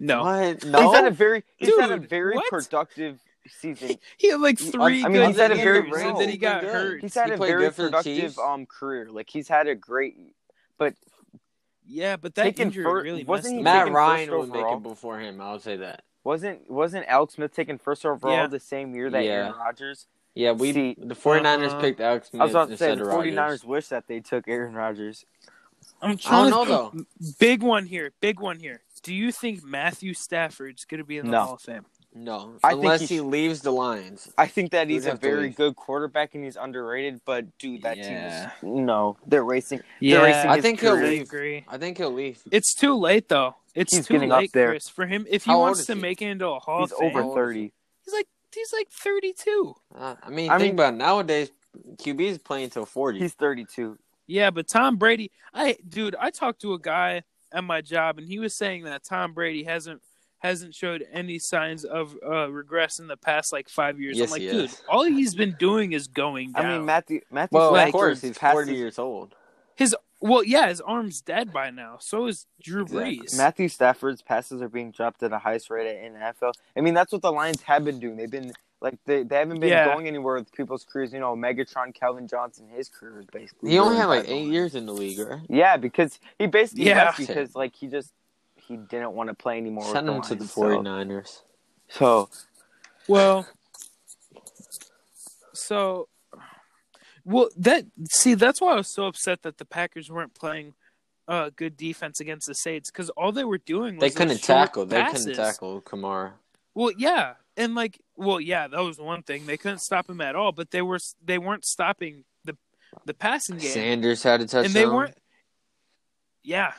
no, What? He's had a very he's had a very what? productive season. <laughs> he had like three I mean, good he's had a very- years, and then he got been good. hurt. He's had He a very good for the productive um career. Like he's had a great but Yeah, but that Taken injury fir- really wasn't he Matt Ryan first would make before him. I'll say that. wasn't wasn't Alex Smith taken first overall Yeah. the same year that Yeah. Aaron Rodgers? Yeah, we See, the 49ers uh, picked Alex Smith I was about to say instead the of 49ers Rodgers. wish that they took Aaron Rodgers. I'm I don't trying know to though. Big one here. Big one here. Do you think Matthew Stafford's going to be in the No. Hall of Fame? No, I unless he he, leaves the Lions. I think that he's a very good quarterback and he's underrated, but dude, that Yeah. team is no, they're racing. Yeah, racing I his think he'll career. I leave. agree. I think he'll leave. It's too late though. It's He's too getting up late, there. Chris, for him. If he How wants to he? make it into a Hall He's of Fame, over How old is thirty. he's like he's like 32. Uh, I mean, I think mean- about it. nowadays. QB's playing till forty. He's thirty-two. Yeah, but Tom Brady, I dude, I talked to a guy at my job, and he was saying that Tom Brady hasn't hasn't showed any signs of uh, regress in the past like five years. Yes, I'm like, he dude, is. all he's been doing is going down. I mean, Matthew Matthew well, of course, he's passes- forty years old. his well, yeah, his arm's dead by now. So is Drew Exactly. Brees. Matthew Stafford's passes are being dropped at a highest rate in the NFL. I mean, that's what the Lions have been doing. They've been like they, they haven't been Yeah. going anywhere with people's careers. You know, Megatron, Calvin Johnson, his career is basically. He only had like eight years in the league, right? Yeah, because he basically Yeah. left because like he just he didn't want to play anymore. Send with him the to the Lions, so- 49ers. So, Well, so, well, that see, that's why I was so upset that the Packers weren't playing uh, good defense against the Saints because all they were doing was They couldn't short tackle. They couldn't tackle Kamara. Well, yeah, and like, well, yeah, that was one thing. They couldn't stop him at all, but they were they weren't stopping the the passing game, Sanders had a touchdown. and they weren't. Yeah.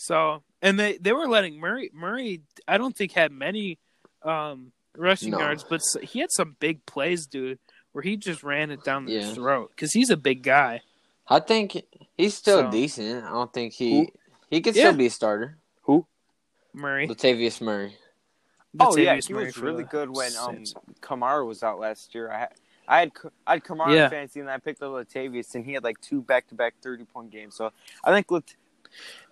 So and they they were letting Murray Murray. I don't think had many um, rushing No. yards, but he had some big plays, dude, where he just ran it down their Yeah. throat because he's a big guy. I think he's still So- decent. I don't think he Who? he could Yeah. still be a starter. Who? Murray. Latavius Murray. oh yeah, he Murray was really good when um Kamara was out last year. I had I had I had Kamara Yeah. fantasy and I picked up Latavius and he had like two back to back thirty point games. So I think Lat-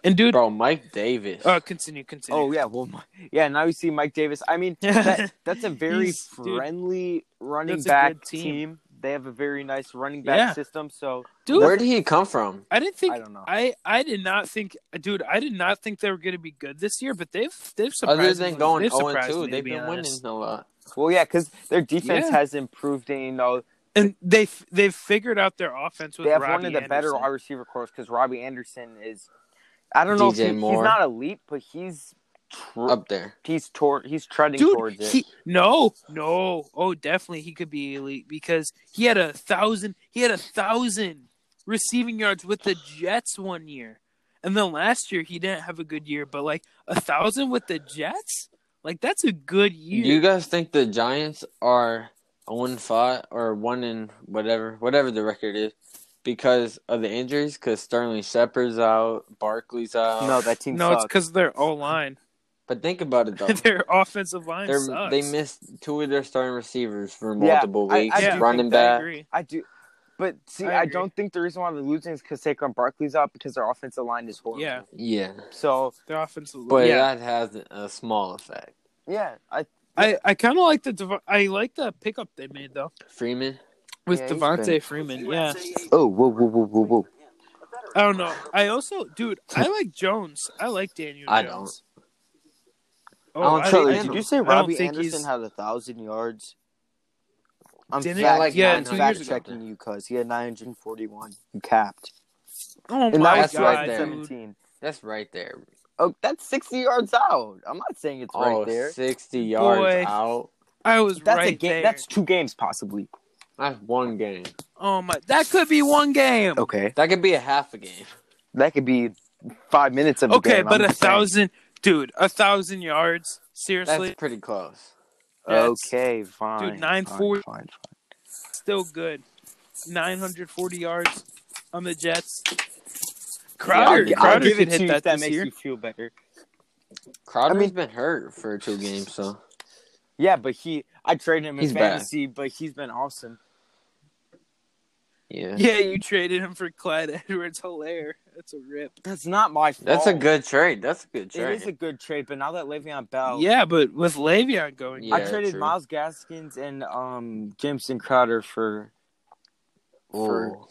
and dude, Bro, Mike Davis. uh, continue, continue. Oh yeah, well, yeah. Now you see Mike Davis. I mean, that, <laughs> that's a very He's- dude, friendly running back team. team. They have a very nice running back Yeah. system. So dude, Where did he come from? I didn't think I don't know. I I did not think, dude. I did not think they were going to be good this year, but they've they've surprised Other me. than going they've 0 surprised 2, me, they've be been honest. winning a lot. well, yeah, because their defense Yeah. has improved. And you know, and they they've figured out their offense with they have Robbie one of the better Anderson. wide receiver corps because Robbie Anderson is. I don't know if DJ he, he's Moore. not elite, but he's tr- Up there. he's tor- he's treading Dude, towards it. he no, no, oh, definitely he could be elite because he had a thousand, he had a thousand receiving yards with the Jets one year, and then last year he didn't have a good year, but like a thousand with the Jets, like that's a good year. Do you guys think the Giants are one five or one in whatever whatever the record is because of the injuries? Because Sterling Shepard's out, Barkley's out. no, that team no, it's because they're O line, <laughs> but think about it though. <laughs> their offensive line They're, sucks. they missed two of their starting receivers for multiple I- weeks. I do yeah, running I back. I do. But see, I I, don't think the reason why they're losing is because Saquon Barkley's out because their offensive line is horrible. Yeah, Yeah, So their offensive. line. but yeah, that has a small effect. yeah, I I I kind of like the Dev- I like the pickup they made though Freeman. With Yeah, Devonta been- Freeman. Yeah. oh whoa whoa whoa whoa whoa. I don't know. I also, dude, I like Jones. I like Daniel Jones. Oh, I Oh, don't I, Charlie, Charlie, I, I did you say Robbie Anderson he's- had a thousand yards? I'm Didn't fact, Like yeah, nine two hundred. years fact ago. checking you because he had 941. You capped, Oh and my that was that's right god, there. dude. 2017. That's right there. Oh, that's 60 yards out. I'm not saying it's oh, right there. 60 yards Boy. out. I was That's right a game. there. That's two games possibly. That's one game. Oh my, that could be one game. Okay, That could be a half a game. that could be five minutes of the Okay, game. but I'm a just saying. thousand, dude, a thousand yards. Seriously, That's pretty close. That's- Okay, fine. Dude, 940 Fine, fine, still good. Nine hundred forty yards on the Jets. Crowder, I'll, I'll Crowder give could it hit you that that makes year. you feel better. Crowder's I mean- been hurt for two games, so Yeah, but he, I traded him in He's back. fantasy, but he's been awesome. Yeah. Yeah, you traded him for Clyde Edwards Helaire. That's a rip. That's not my fault. That's a good trade. That's a good trade. It is a good trade, but now that Le'Veon Bell, Yeah, but with Le'Veon going, Yeah, I traded true. Myles Gaskins and um Jameson Crowder for for Ooh.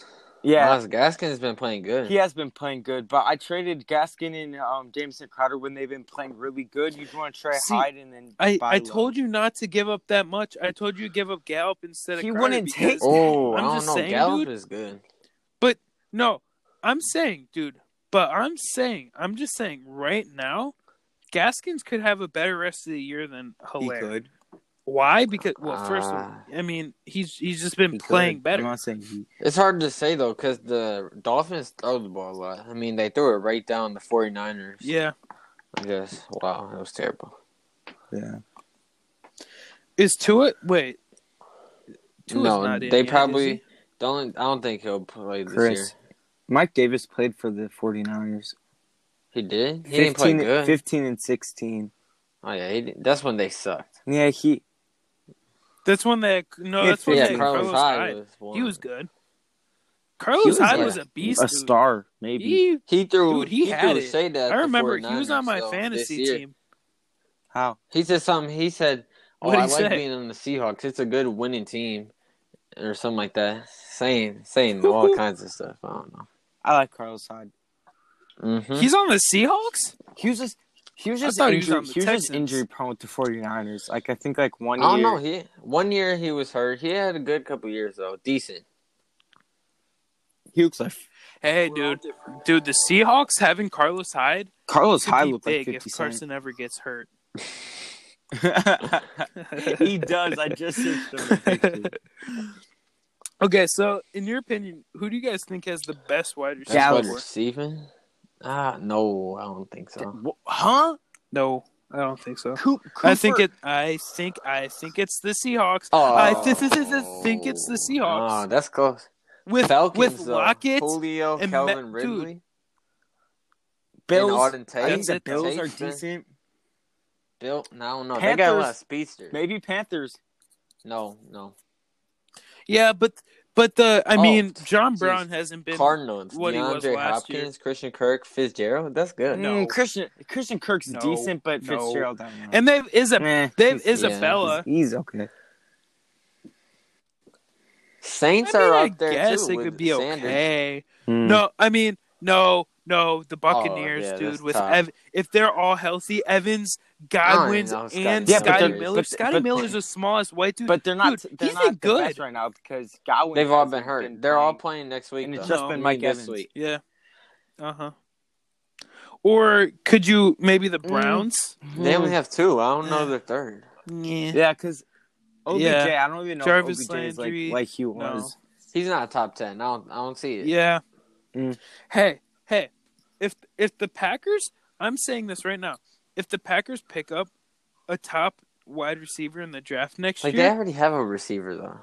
Yeah. Myles Gaskin's been playing good. He has been playing good, but I traded Gaskin and um, Jameson Crowder when they've been playing really good. You want to try See, Hyde and then I, I low. told you not to give up that much. I told you to give up Gallup instead of He Carter wouldn't because- take- Oh, I I'm don't just know. saying, Gallup dude. is good. But no, I'm saying, dude, but I'm saying, I'm just saying right now, Gaskins could have a better rest of the year than he Helaire. could. Why? Because well, first, of all, Ah. I mean, he's he's just been He playing could. better. I'm not saying he. It's hard to say though because the Dolphins throw the ball a lot. I mean, they threw it right down the 49ers. Yeah, I guess. Wow, that was terrible. Yeah. is Tua? Wait, Tua's no, not in they yet, is probably he? don't. I don't think he'll play this Chris. year. Mike Davis played for the 49ers. He did. He didn't play good. 15 and 16. Oh yeah, he did. that's when they sucked. Yeah, he That's when that no, that's when yeah, they Carlos Carlos Hyde Hyde. was one. He was good. Carlos was Hyde a- was a beast. a dude. star, maybe. He, He threw. Dude, he he, had threw it. shade at I remember he was on my though, fantasy team. How? He said something. He said, "Oh, What'd I like say? being on the Seahawks. It's a good winning team, or something like that." Saying, saying <laughs> all kinds of stuff. I don't know. I like Carlos Hyde. Mm-hmm. He's on the Seahawks. He was just he was just thought he was injury, he was just injury prone to the 49ers. Like I think like one I don't year. know. He one year he was hurt. He had a good couple years though. Decent. He looks like Hey, dude, dude, the Seahawks having Carlos Hyde Carlos Hyde be looked like big 50 if Cent. Carson ever gets hurt. <laughs> he does. I just searched him. a picture. <laughs> okay, so in your opinion, who do you guys think has the best wide receiver? wide Gallup. receiving. Ah, no, I don't think so. Huh? No, I don't think so. Coop, I think it. I think. I think it's the Seahawks. Oh, I th- th- th- th- think it's the Seahawks Oh, that's close. with Falcons, with though. Lockett. Julio, and Calvin Ma- dude. Ridley, Bills. and Auden I think the it, though. Bills are Tate, decent. Bill, no, I don't know. They got a lot of speedsters. Maybe Panthers. No, no. Yeah, but but the I Oh, mean, John jeez. Brown hasn't been. Cardinals, what he was DeAndre last Hopkins, year. Christian Kirk, Fitzgerald. That's good. No. Mm, Christian Christian Kirk's No. decent, but No. Fitzgerald. I don't know. And they've Isab- Eh, they've he's- Isabella. He's okay. Saints I mean, are I up there guess too. it could be Sanders. okay. Hmm. No, I mean, no, no. The Buccaneers, Oh, yeah, dude. With. Ev- if they're all healthy, Evans, I don't Godwin's, even know Scotty and Yeah, Scotty Miller. but- Scotty but- Miller's the smallest white dude. But they're not. Dude, they're he's not been the good. best right now because Godwin. They've all been hurt. been They're all playing. playing next week. And it's just No. been I mean, Mike this Evans. week. yeah. Uh huh. Or could you maybe the Mm. Browns? They only have two. I don't know the third. Yeah. Yeah, because OBJ. Yeah. I don't even know Jarvis if OBJ is like Landry, like he no. was. He's not top ten. I don't. I don't see it. Yeah. Mm. Hey, hey. If if the Packers, I'm saying this right now. If the Packers pick up a top wide receiver in the draft next year. Like they already have a receiver though.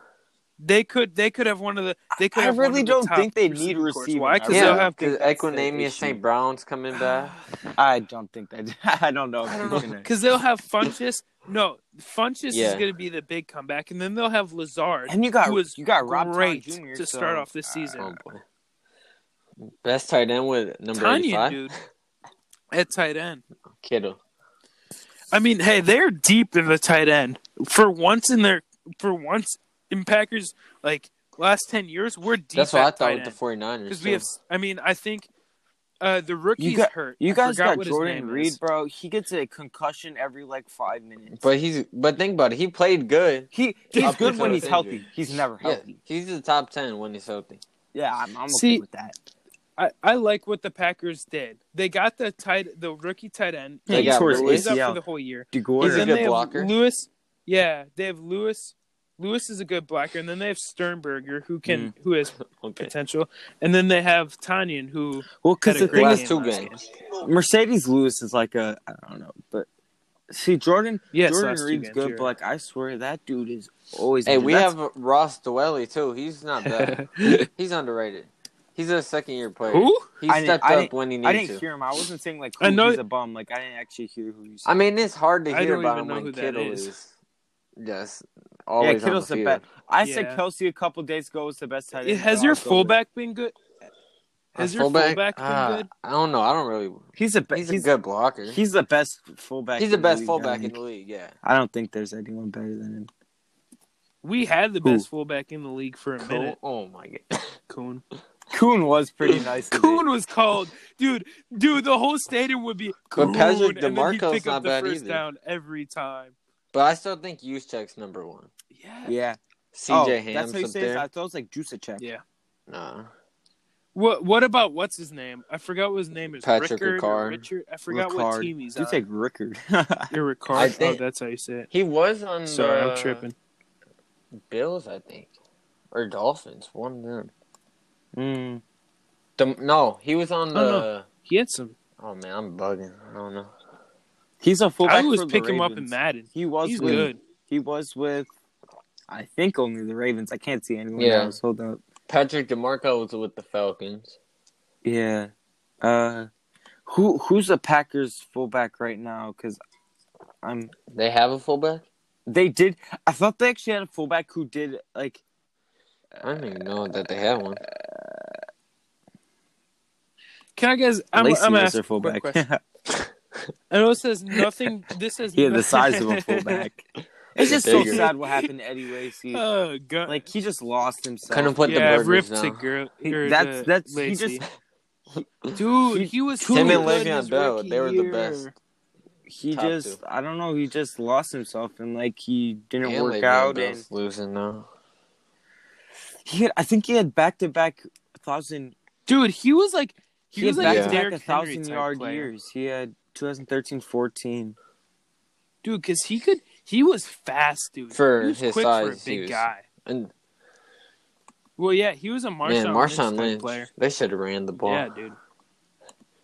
they could they could have one of the they could I have one really of the don't top think they need a receiver Why? Because really they'll yeah, have think because that's Equanimeous. St. Brown's coming back. <sighs> I don't think that. <laughs> I don't know. I don't know because they'll have Funchess. No, Funchess is going to be the big comeback, and then they'll have Lazard, And you got who you got Rob great Tron Jr. to so- start off this season. Oh boy. Best tight end with number Tonyan, eighty-five. dude, at tight end. Kittle. I mean, hey, they're deep in the tight end. For once in their, for once in Packers, like last ten years, we're deep. That's what I thought with the end. 49ers. because we have. I mean, I think uh, the rookie's You got- hurt. You guys got Jordan Reed, is. bro. He gets a concussion every like five minutes. But he's but think about it. He played good. he he's Up good when his he's healthy. He's never Yeah, healthy. he's the top ten when he's healthy. Yeah, I'm, I'm okay with that. I, I like what the Packers did. They got the tight, the rookie tight end. They He's- got tore his he's up ACL. for the whole year. Deguara. He's a good blocker. Lewis, yeah, they have Lewis. Lewis is a good blocker, and then they have Sternberger, who can, Mm. who has <laughs> Okay. potential, and then they have Tonyan, who well, because the thing is, game two games. game. Marcedes Lewis is like a I don't know, but see Jordan Yes, Jordan last Reed's good, you're but like I swear that dude is always. Hey, injured. we That's- have Ross Dwelley too. He's not bad. <laughs> he's underrated. He's a second year player. who? He I stepped up didn't- when he I needed didn't to. hear him. I wasn't saying like I know- he's a bum. Like I didn't actually hear who he's. I mean, it's hard to I hear don't about even him know when who that Kittle is. is. Just always on Kittle's the the best. I Yeah. said Kelce a couple days ago was the best tight end. Has your I'll fullback been good? Has A your fullback been Ah, good? I don't know. I don't really. He's a be- He's, he's, a good blocker. He's, he's the best fullback. He's the best league, I fullback in the league. Yeah. I don't think there's anyone better than him. We had the Who? best fullback in the league for a Cool. minute. Oh my god. Kuhn. <laughs> Kuhn was pretty <laughs> nice. Kuhn was called, dude. Dude, the whole stadium would be. But Kuhn, Patrick and then he'd DiMarco's pick not up the bad first either. down every time. But I still think Juszczyk's number one. Yeah. Yeah. CJ oh, Ham's That's how you up say it. I thought it was like Juszczyk. Yeah. Nah. What What about what's his name? I forgot what his name is. Patrick Rickard Ricard. Richard. I forgot what team he's on. You on. take Rickard. You're <laughs> Ricard. Oh, think- oh, that's how you say it. He was on Sorry, the I'm tripping. Bills, I think, or Dolphins. One of them. Mm. The, no, he was on the. Oh, He had some. Oh man, I'm bugging. I don't know. He's a fullback. I always for the pick him up in Madden. He was He's with, good. He was with, I think only the Ravens. I can't see anyone Yeah. else. Hold up. Patrick DiMarco was with the Falcons. Yeah. Uh, who who's the Packers fullback right now? Because I'm. They have a fullback. They did. I thought they actually had a fullback who did like. I don't even know that they have one. Can I guess? I'm, Lacy I'm was asking their fullback. question. <laughs> I know it says nothing. This says he had the size of a fullback. <laughs> It's just so Bigger. sad what happened to Eddie Lacy. <laughs> oh god! Like he just lost himself. Couldn't put yeah, the rip burgers to down. girl. He- or that's to that's he just dude. he- He, was Him too and good Le'Veon Bell, they were the best. he Top just two. I don't know he just lost himself and like he didn't And work Le'Veon out Bell's and losing now. he had, I think he had back to back thousand Dude, he was like he, he, was had like back a to back a thousand type yard player. years. He had 2013-14. dude. Because he could, he was fast, dude. For he was his quick for a size, big was- guy. And Well, yeah, he was a Marshawn, man, Lynch Marshawn type Lynch, player. they should have ran the ball. Yeah, dude.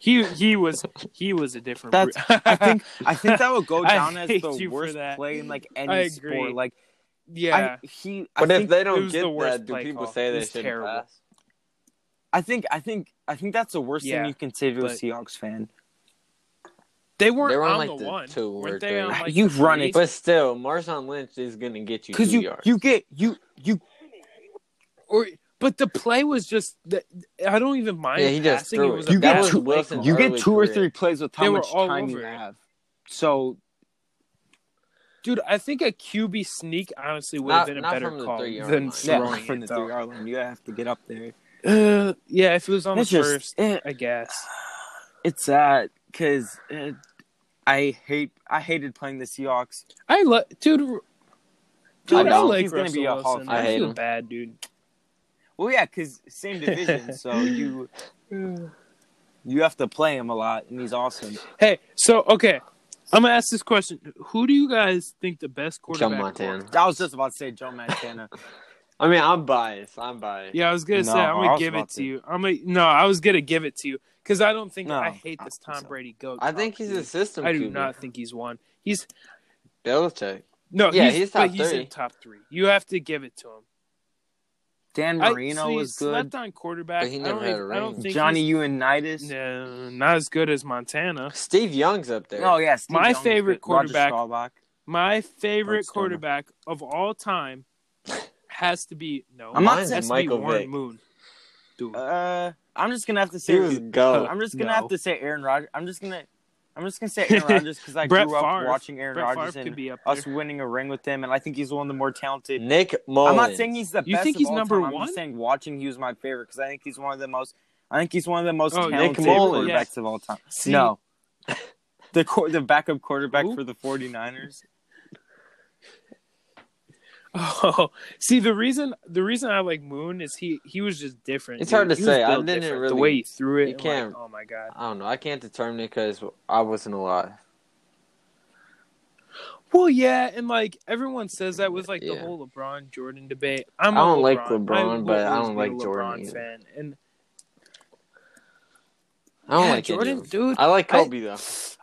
He he was he was a different. That's I think <laughs> I think that would go down as the worst that. play in like I any agree. sport. Like yeah. I, he I But if think they don't was the get worst that, do people call. say they should terrible. pass? I think I think I think that's the worst Yeah, thing you can say to a Seahawks fan. they weren't They were on, on like, the, the one, two or weren't they? three. On, like, You've the run it. But still, Marshawn Lynch is gonna get you Because you yards. you get you you or but the play was just. the- I don't even mind. Yeah, he just threw it. It. a You get two- Wilson's you get two or career. three plays with They how were much all time you over it. have. So dude. I think a QB sneak honestly would have been a better call than line. yeah, throwing from the though. three yard line, you have to get up there. Uh, yeah, if it was on It's the just first, it, I guess. it's sad because I hate I hated playing the Seahawks. I love, dude. Dude, I, don't. like He's gonna be a Hall of I, I hate feel him. bad, dude. Well, yeah, because same division, <laughs> so you you have to play him a lot, and he's awesome. Hey, so okay, I'm gonna ask this question: Who do you guys think the best quarterback? Joe Montana. I was just about to say Joe Montana. <laughs> I mean, I'm biased. I'm biased. Yeah, I was gonna No, say I'm gonna give it to to. you. I'm gonna no, I was gonna give it to you because I don't think No, I hate this don't Tom so. Brady goat. I think he's a system. I do QB. not think he's one. He's Belichick. no, Yeah, he's, he's but top he's three. in top three. You have to give it to him. Dan I- Marino was good. Slept on quarterback. But he I never don't, had a even- I don't think Johnny Unitas. No, not as good as Montana. Steve Young's up there. Oh yeah, My Young favorite quarterback- My favorite quarterback of all time <laughs> has to be no. I'm not saying has to Michael be Warren Vick. Moon. Dude, Uh, I'm just gonna have to say. He was go. <laughs> I'm just gonna No. have to say Aaron Rodgers. I'm just gonna. I'm just gonna say Aaron <laughs> Rodgers because I grew up Favre. watching Aaron Brett Rodgers Favre could and be up us winning a ring with him, and I think he's one of the more talented. Nick Mullens. I'm not saying he's the You best. think of he's all number time. I'm just saying watching he was my favorite because I think he's one of the most. I think he's one of the most Oh, talented Nick Mullens. quarterbacks of all time. See- no, <laughs> the the backup quarterback Who? for the 49ers. Oh, <laughs> see the reason the reason I like Moon is he he was just different. It's dude. hard to He say. I didn't different. really- the way he threw it. you can't- Like, oh my god. I don't know. I can't determine it because I wasn't alive. Well, yeah, and like everyone says that with like the whole LeBron Jordan debate. I'm I a don't like LeBron, but I don't like Jordan either. fan, and I don't Yeah, like Jordan, dude. I like I- Kobe though.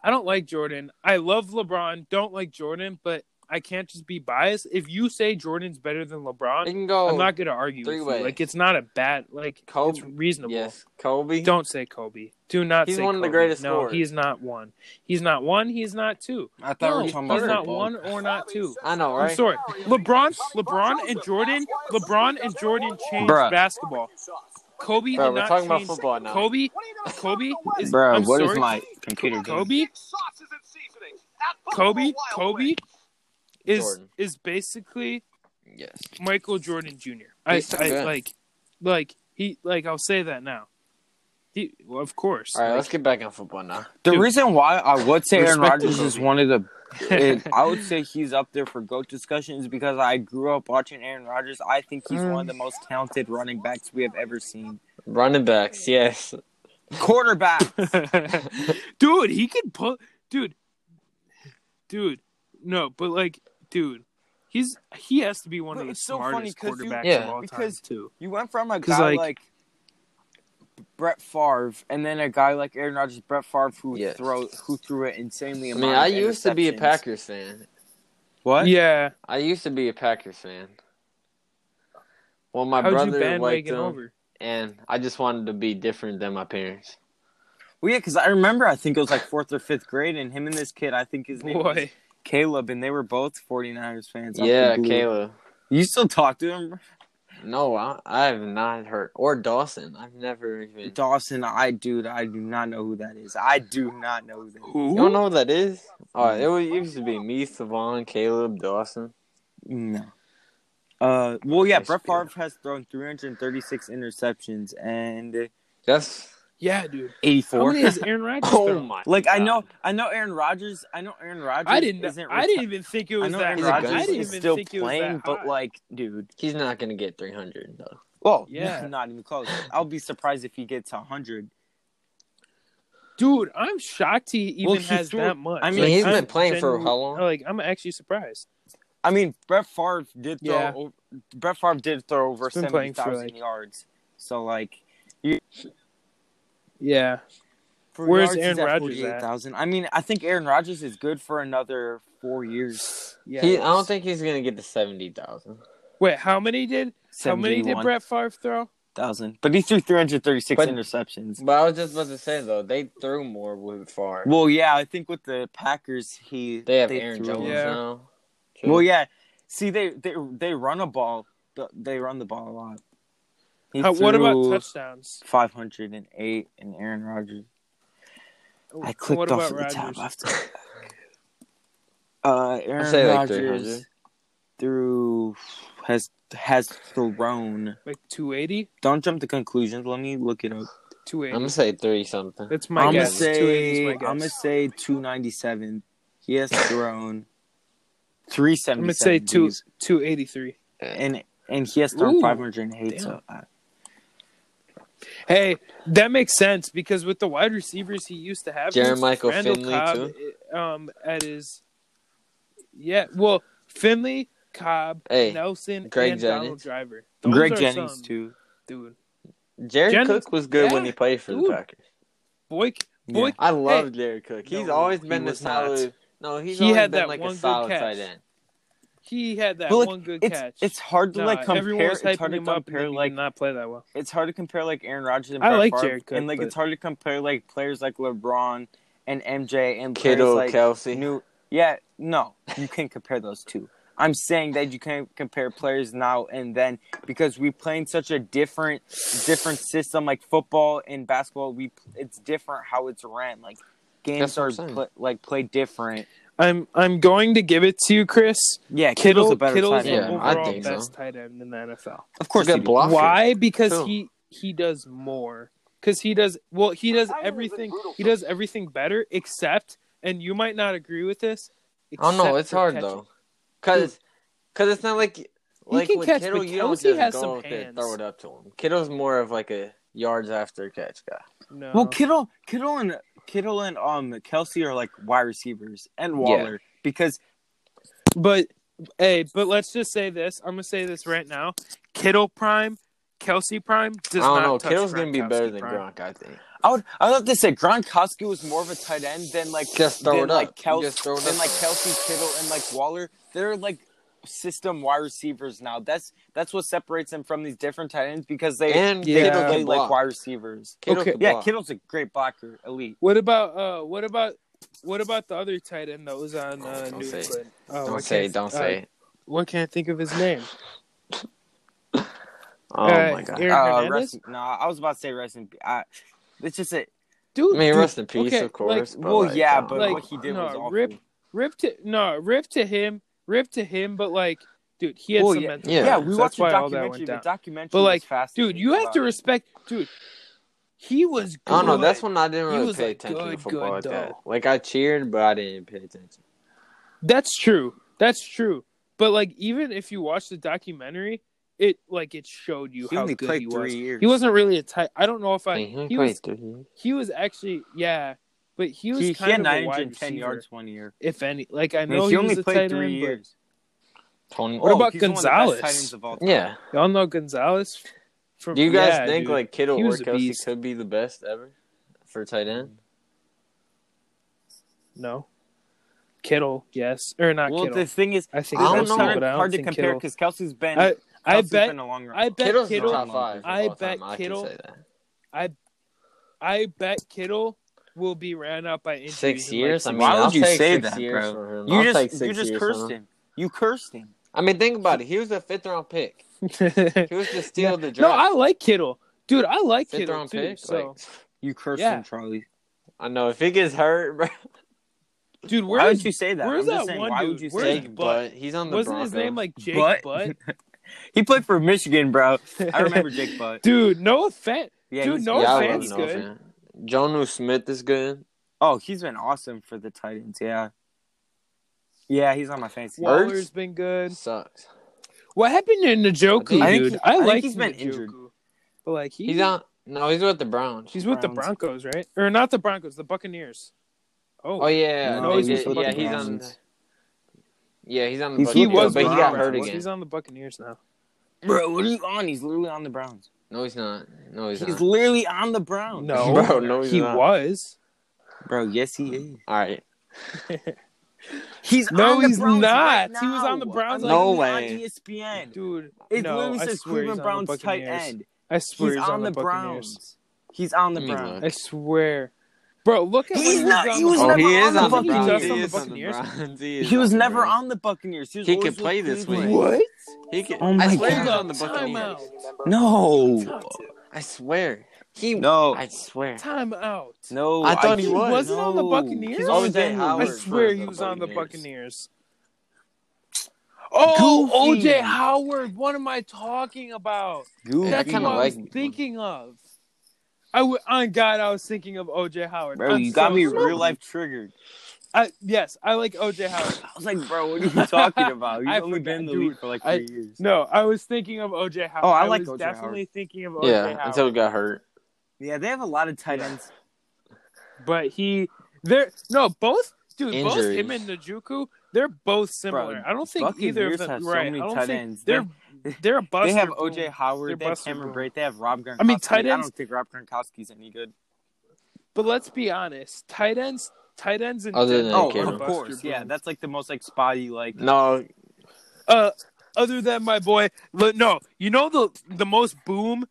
I don't like Jordan. I love LeBron. Don't like Jordan, but I can't just be biased. If you say Jordan's better than LeBron, can go. I'm not gonna argue three with ways. you. Like it's not a bad like Kobe. it's reasonable. Yes, Kobe. Don't say Kobe. Do not He's say one of the greatest No, scorers. he's not one. He's not one. He's not two. I thought No, we were he's talking about it. He's not football. one or not two. I know, I'm sorry. LeBron, LeBron and Jordan, LeBron and Jordan changed Bruh. basketball. Kobe Bro, did we're not talking about change- football now. Kobe, Kobe is. Bro, I'm what is sorry. my computer doing? Kobe, Kobe, Kobe is Jordan. is basically Yes. Michael Jordan Jr. I, I like, like he like I'll say that now. He, well, of course. All right, like, let's get back on football now. The Dude. reason why I would say Aaron Rodgers is one of the, <laughs> it, I would say he's up there for GOAT discussions because I grew up watching Aaron Rodgers. I think he's one of the most talented running backs we have ever seen. Running backs, yes. Quarterback. <laughs> dude, he could put, dude, dude, no, but like, dude, he's he has to be one But of the it's so funny smartest 'cause you- quarterbacks Yeah. of all Because- time too. You went from a 'Cause, guy like- like, Brett Favre, and then a guy like Aaron Rodgers, Brett Favre, who Yes. throw who threw it insanely. I mean, I used to be a. Packers fan. What? Yeah, I used to be a Packers fan. Well, my how'd you brother liked them, over? and I just wanted to be different than my parents. Well, yeah, because I remember I think it was like fourth or fifth grade, and him and this kid, I think his name was Boy, Caleb, and they were both 49ers fans. Yeah. Caleb. You still talk to him? No, I, I have not heard. Or Dawson. I've never even. Dawson, I dude, I do not know who that is. I do not know who that is. who? You don't know what that is? Oh, it was, it used to be me, Savon, Caleb, Dawson. No. Uh, well, yeah, Brett spiel. Favre has thrown 336 interceptions and That's. Yeah, dude. 84. How 84. many has Aaron <laughs> Rodgers? Oh my. like I know, I know Aaron Rodgers. I know Aaron Rodgers. I didn't. Isn't I didn't even think it I was know that. Aaron He's a high. good- I Rodgers didn't is even still think it was playing, that but like, dude, He's not going to get 300, though. well, <laughs> Yeah. not even close. I'll be surprised if he gets 100. dude, I'm shocked he even Well, he has threw- that much. I mean, I mean, he's I'm been playing for how long? Like, I'm actually surprised. I mean, Brett Favre did throw. Yeah. Brett Favre did throw over He's been playing for, 70,000 like- yards. So like, Yeah. for Where's yards, Aaron Rodgers at? 48,000. I mean, I think Aaron Rodgers is good for another four years. Yeah. He, I don't think he's going to get to 70,000. Wait, how many did? How many did Brett Favre throw? Thousand, But he threw 336 interceptions. But I was just about to say, though, they threw more with Favre. Well, yeah, I think with the Packers, he they have Aaron threw- Jones Yeah. now. Well, yeah. See, they they they run a ball. They run the ball a lot. He How, what about touchdowns? 508 and Aaron Rodgers. I clicked off about of the tab. After. <laughs> Uh, Aaron say like Rodgers 300. threw has has thrown. Like 280? Don't jump to conclusions. Let me look it up. 280. I'm going to say 30 something. That's my I'm gonna guess. 280 say my I'm gonna say 297. He has <laughs> thrown 377. I'm gonna say two 283. and and he has thrown Ooh, 508. So uh, Hey, that makes sense because with the wide receivers he used to have, Jermichael Michael Finley, Cobb, um, at his yeah, well, Finley, Cobb, Hey, Nelson, Greg and Donald Jennings. Driver. Those Greg Jennings some- too. dude. Jared Jennings- Cook was good when he played for dude. the Packers. Boy, boy, I love Jared Cook. He's No, always he been a was not. solid. No, he's He always had been that like one a good solid catch. tight end. He had that like, one good It's catch. it's hard to Nah, like compare. was It's hard to him up, and compare like did not play that well. it's hard to compare like Aaron Rodgers and I Brett like Favre, Jared Cook, and like but- it's hard to compare like players like LeBron and MJ and Kittle, like Kelce. New. Yeah, no, you can't compare those two. I'm saying that you can't compare players now and then because we play in such a different different system like football and basketball. We it's different how it's ran. Like games That's are I'm saying. pla like played different. I'm I'm going to give it to you, Chris. Yeah, Kittle, Kittle's a better Kittle's tight the Yeah. I overall think so. best tight end in the NFL. Of course, He's he good blocker. Why? Because Too. he he does more. Because he does well. He does everything. He does everything better, except, and you might not agree with this. Oh no, it's hard catching. though, cause, cause it's not like like can with catch, Kittle, but you don't Kelce just has go some up there hands. throw it up to him. Kittle's more of like a yards after catch guy. No. Well, Kittle, Kittle, and Kittle and um Kelce are like wide receivers, and Waller because but hey, but let's just say this. I'm gonna say this right now. Kittle prime, Kelce prime does I don't not know. touch Kittle's gonna be Gronkowski better than prime. Gronk, I think. I would I would have to say Gronkowski was more of a tight end than like Just throw than it like up. Kelce Just throw it than up. like Kelce Kittle and like Waller. They're like system wide receivers now. That's that's what separates them from these different tight ends because they And they Yeah. Kittle play can like wide receivers. Kittle Okay. Yeah, block. Kittle's a great blocker, elite. What about uh? What about what about the other tight end that was on uh, Don't New say. England? Oh, Don't say, can't- don't uh, say. it. What can't think of his name? <laughs> Oh uh, my god. Uh, rest, no, I was about to say rest in. I, it's just a Dude, I mean, dude, rest in peace, okay, of course. Like, but, well, like, yeah, but like, what he did no, was awful. rip- rip to no, rip to him, rip to him. But like, dude, he had Well, some yeah, mental. Yeah. yeah, we That's watched the why all that documentary. went The documentary, But like, was fast. dude, you have to respect, dude. He was. Good. I don't know. That's when I didn't really pay attention good, to football like that. Like I cheered, but I didn't pay attention. That's true. That's true. But like, even if you watch the documentary, it like it showed you He how only good played he three was. years. He wasn't really a tight. I don't know if I. He, he played was. three years. He was actually yeah, but he was he, he kind had of a wide 910 receiver, yards one year. if any. Like I I mean, know he, he, only was a played tight three end, years. Tony. What oh, about he's one of the best Gonzalez? tight ends of all. Yeah. y'all know Gonzalez. From, Do you guys yeah, think dude. like Kittle or Kelce could be the best ever for tight end? no? Kittle, yes, or not Well, Kittle. the thing is, I think I don't know. Kittle, hard, but I don't hard to compare because Kelce's been. I I bet been a long run. I bet Kittle's Kittle. top five. I bet time. I Kittle- can say that. I bet Kittle will be ran out by injuries. Six in, years. like, I mean, Why would I'll you take say that, bro? You I'll just you just cursed him. him. You cursed him. I mean, think about it. He was a fifth round pick. six- <laughs> He was to steal the draft. no, I like Kittle, dude. I like fifth Kittle round too. pick. So, Like, You cursed Yeah. him, Charlie. I know if he gets hurt, bro. dude, Why where's would you say that? where's I'm just that saying, one why dude? would you Where's say Jake Butt? Butt. He's on the Wasn't Broncos. his name like Jake Butt? Butt? <laughs> he played for Michigan, bro. I <laughs> remember Jake Butt. Dude, no offense. Yeah, Dude, no yeah, offense, love Noah good. Fan. Jonnu Smith is good. Oh, he's been awesome for the Titans. Yeah. Yeah, he's on my fantasy. What? Waller's been good. Sucks. What happened to Njoku, I think dude? he- I, I think like he's been Njoku, injured. But like he, He's on. No, he's with the Browns. he's with the Broncos, right? Or not the Broncos, the Buccaneers. Oh, Oh yeah, No, he's did- the yeah, he's on. Browns. Yeah, he's on the. He's- he Buccaneers, was, but he got hurt again. He's on the Buccaneers now. Bro, what are you on? He's literally on the Browns. No, he's not. No, he's, He's not. literally on the Browns. No, Bro, no, he's he not. was. Bro, yes, he is. All right. <laughs> He's No, on the he's Browns not. right He was on the now. Browns I'm like- No literally way. On ESPN. Dude, It no, literally I says swear he's Cleveland on Browns the tight Buccaneers. end. I swear He's, he's, on, the, Buccaneers. Browns. He's on the Let me Browns. I swear, bro. Look at He's when not- on he was Oh, never on the on the Buccaneers. He on the is on the Buccaneers. He was never Browns. on the Buccaneers. He, was He always could play this week. Cleveland. What? He can, Oh my I swear he's God. on the Buccaneers. No. I swear. He. No. I swear. Time out. No. I thought he He was. wasn't on the Buccaneers. He's on the Jay Bengals. Howard. I swear he the was on the Buccaneers. Buccaneers. Oh, Goofy. OJ Howard. What am I talking about? Goofy. That's kinda what I was like- thinking of. I w- on God, I was thinking of OJ Howard. Bro, I'm you got so me sorry. real life triggered. I, yes, I like OJ Howard. I was like, bro, what are you <laughs> talking about? You've I only forgot, been in the dude. league for like I- three years. No, I was thinking of OJ Howard. Oh, I like was O.J. definitely thinking of OJ Yeah, Howard. until he got hurt. Yeah, they have a lot of tight ends. but he, they're no both, dude. Both him and Njoku, they're both similar. Bro, I don't think either of them. have so right? many I don't tight think ends. they're <laughs> they're a buster. They have boom. OJ They're Howard, they have buster Cameron boom. They have Rob Gronkowski. I mean, tight ends. I don't think Rob Gronkowski's any good. But let's be honest, tight ends, tight ends, and Other than Oh, Cameron. of Buster course. Yeah, that's like the most like spotty like. No, uh, other than my boy, no, you know the the most boom.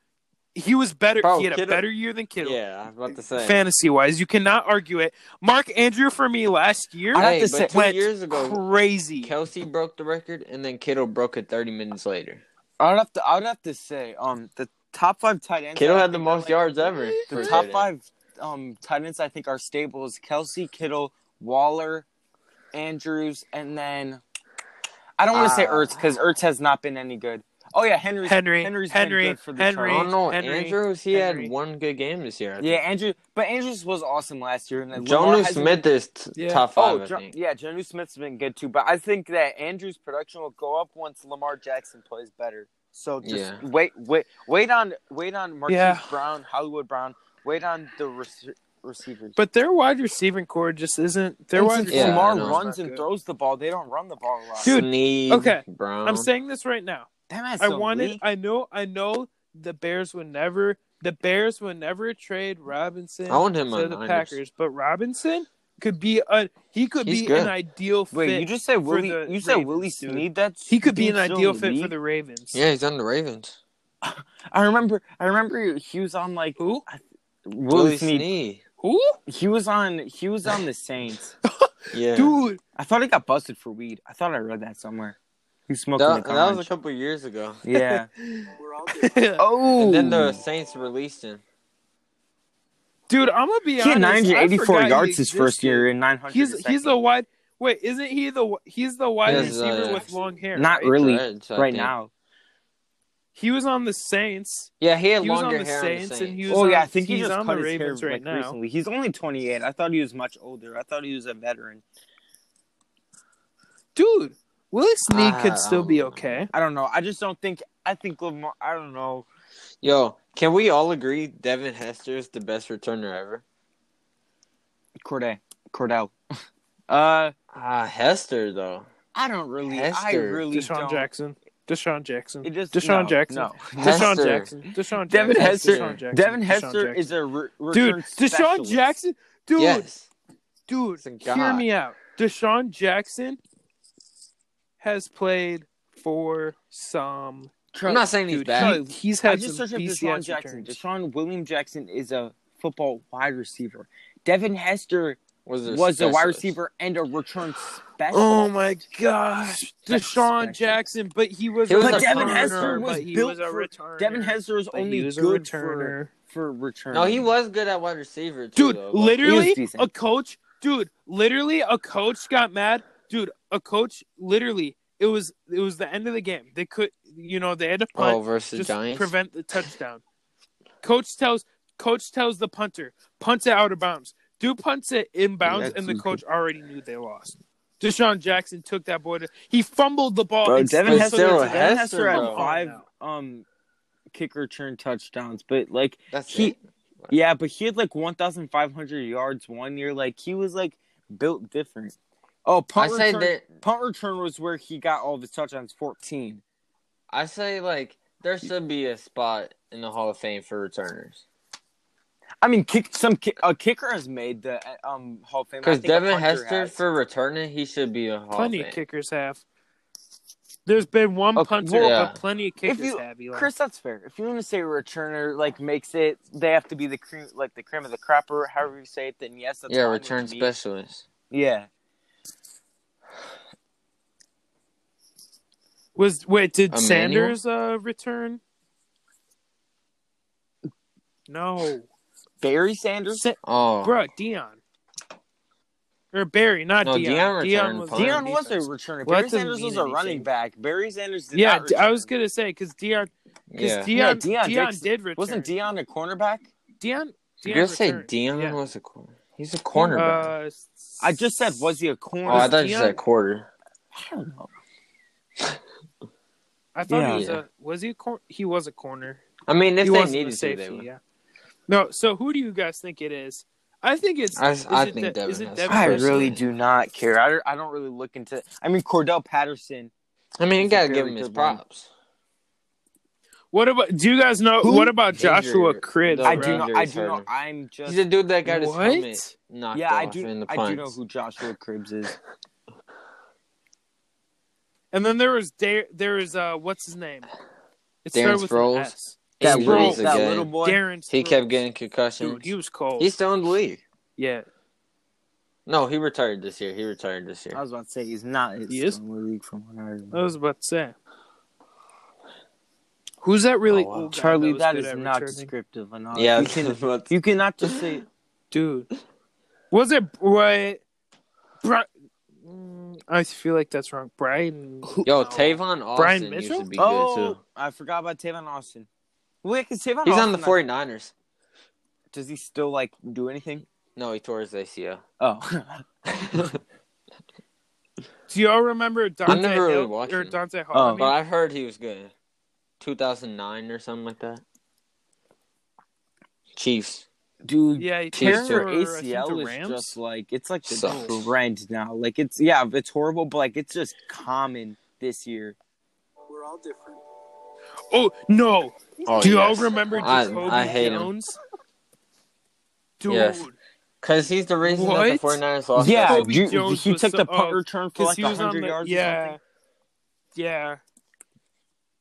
He was better. Bro, he had a better year than Kittle. yeah, I was about to say. Fantasy wise, you cannot argue it. Mark Andrew for me last year I have to say- two years ago, crazy. Kelce broke the record, and then Kittle broke it 30 minutes later. I'd have to. I'd have to say, um, the top five tight ends. Kittle had the most like, yards ever. The top five um tight ends I think are stable is Kelce, Kittle, Waller, Andrews, and then I don't want to say Ah. Ertz because Ertz has not been any good. Oh yeah, Henry's Henry, Henry's Henry, been good for the Henry. I Chargers. don't know. Henry, Andrews, he Henry. had one good game this year. I Yeah. Andrew, but Andrews was awesome last year. And then Jonnu hasn't Smith is t- Yeah. top Oh, five, Jo- yeah, Jonnu Smith's been good too, but I think that Andrews' production will go up once Lamar Jackson plays better. So just Yeah. wait, wait, wait on, wait on Marquise Yeah. Brown, Hollywood Brown. Wait on the rec- receivers. But their wide receiving core just isn't. Their And wide since Yeah, Lamar know. core is runs and good. throws the ball, they don't run the ball a lot. Dude, Snead, okay, Brown. I'm saying this right now. That I so wanted. weak. I know. I know the Bears would never the Bears would never trade Robinson I want him to the Niners. Packers, but Robinson could be a he could He's be good. an ideal fit. Wait, you just said for Willie? the You said Ravens, Willie dude. Snead? That's he could be an ideal in the fit for the Ravens. Yeah, he's on the Ravens. <laughs> I remember. I remember he was on like Who? Willie, Willie Snead. Snead. Who? He was on. He was on the <laughs> Saints. <laughs> Yeah. Dude, I thought he got busted for weed. I thought I read that somewhere. He was smoking That, the that was a conch. couple years ago. Yeah. <laughs> Oh. And then the Saints released him. Dude, I'm gonna be he honest. had 984 yards his first year and 900. He's his he's second. the wide. Wait, isn't he the he's the wide Yes, receiver uh, with long hair? Not right? really Dreads, right think. now. He was on the Saints. Yeah, he had He was on the hair Saints, on the and Saints. he was Oh on, yeah, I think he he's just on cut the his Ravens hair right like, now. recently. He's only 28. I thought he was much older. I thought he was a veteran. Dude, Willie Snead could still be okay. I don't know. I just don't think. I think Lamar. I don't know. Yo, can we all agree Devin Hester is the best returner ever? Corday. Cordell. <laughs> Uh, Ah, Hester though. I don't really. I really DeSean don't. Jackson. DeSean Jackson. It just DeSean no, Jackson. No. DeSean Hester. Jackson. DeSean Jackson. Devin Hester. DeSean Jackson. Devin Hester is a re- dude. return DeSean specialist. Jackson. Dude. Yes. Dude. Hear me out. DeSean Jackson has played for some. I'm not saying he's Dude, bad. he, he's I had just some searched up DeSean Jackson. returns. DeSean William Jackson is a football wide receiver. Devin Hester was a, was a wide receiver and a return oh specialist. Oh my gosh, DeSean special. Jackson, but he was He was But a Devin returner, Hester was built was a for- returner. Devin Hester is but he only was good returner. for for return. No, he was good at wide receiver too. Dude, though, literally, He was decent. a coach, dude, literally, a coach got mad. Dude, a coach, literally, it was it was the end of the game. They could, you know, they had to punt Oh, versus just Giants. prevent the touchdown. Coach tells coach tells the punter, punt it out of bounds. Dude punts it inbounds, that's and the stupid. coach already knew they lost. DeSean Jackson took that boy to. He fumbled the ball. Bro, and Devin Hester, it still Devin Hester, Hester had bro. five um kick return touchdowns, but like That's he it. yeah, but he had like one thousand five hundred yards one year. Like he was like built different. Oh, I punt say return, that. punt return was where he got all of his touchdowns, fourteen. I say like there should be a spot in the Hall of Fame for returners I mean, kick some ki- a kicker has made the uh, um Hall of Fame. Because Devin Hester has. for returning he should be a Hall Plenty of of Fame. kickers have. There's been one Okay, punter, well, yeah. but plenty of If kickers you- have. Eli. Chris, that's fair. If you want to say a returner like makes it, they have to be the cream, like the cream of the crop, or however you say it. Then yes, that's yeah, return me. specialist. Yeah, Was wait? Did Emmanuel? Sanders uh, return? No, Barry Sanders. Sa- Oh, bro, Deion or Barry, not No, Dion. Deion Dion returned was. Deion was a defense. returner. Well, Barry Sanders was mean a running back. Barry Sanders did Yeah, not D- I return. was gonna say because Deion, because yeah. Deion, Yeah, Dion, Deion Dix- did return. Wasn't Deion a cornerback? Deion? You're Deion gonna say. Deion Yeah. was a corner. He's a cornerback. Uh, I just said was he a corner? oh, I thought you Deion- said quarter. I don't know. I thought Yeah. he was a was he a cor- he was a corner. I mean, if he they wasn't a needed to, safety. they would. yeah. No, so who do you guys think it is? I think it's. I- is I it think De- Devin is it Devin. I Hester? really do not care. I don't, I don't really look into. I mean, Cordell Patterson. I mean, you gotta give him his props. What about? Do you guys know? Who? What about Joshua Injured. Cribbs? I do bro? know. I do heard know. him. I'm just. He's a dude that got his What? helmet knocked yeah, I do. in the I do know who Joshua Cribbs is. <laughs> And then there was da- there was uh what's his name? It Darren started with Sproles? an S. That Injuries little, that again. little boy. Darren. He kept getting concussions. Dude, he was cold. He's still in the league. yeah. No, he retired this year. He retired this year. I was about to say he's not. He's He is? still in the league from what I remember. I was about to say. Who's that really Oh, wow. Charlie, was that good is at not returning? descriptive enough. Yeah, you, can, you cannot just say. dude. Was it what? Bri- Mm, I feel like that's wrong. Brian. Yo, No. Tavon Austin Brian used to be good Oh, too. I forgot about Tavon Austin. Wait, because Tavon He's Austin, on the 49ers. Does he still like do anything? No, he tore his ACL. Oh, <laughs> Do y'all remember Dante never really Hill watched or him. Dante Hall? Oh. I but I've heard he was good. 2009 or something like that. Chiefs. Dude. yeah, he Chiefs played Tearing your for, I think, ACL is Rams. just like it's like the Sucks. trend now. Like it's yeah, it's horrible, but like it's just common this year. We're all different. Oh no! Oh, Do y'all yes. remember I- Jacoby I hate him. Jones? Dude, Yes. Because he's the reason that the 49ers lost. Yeah, you- he took so- the punt oh, return for because like he was on 100 the yards or yeah, something. yeah,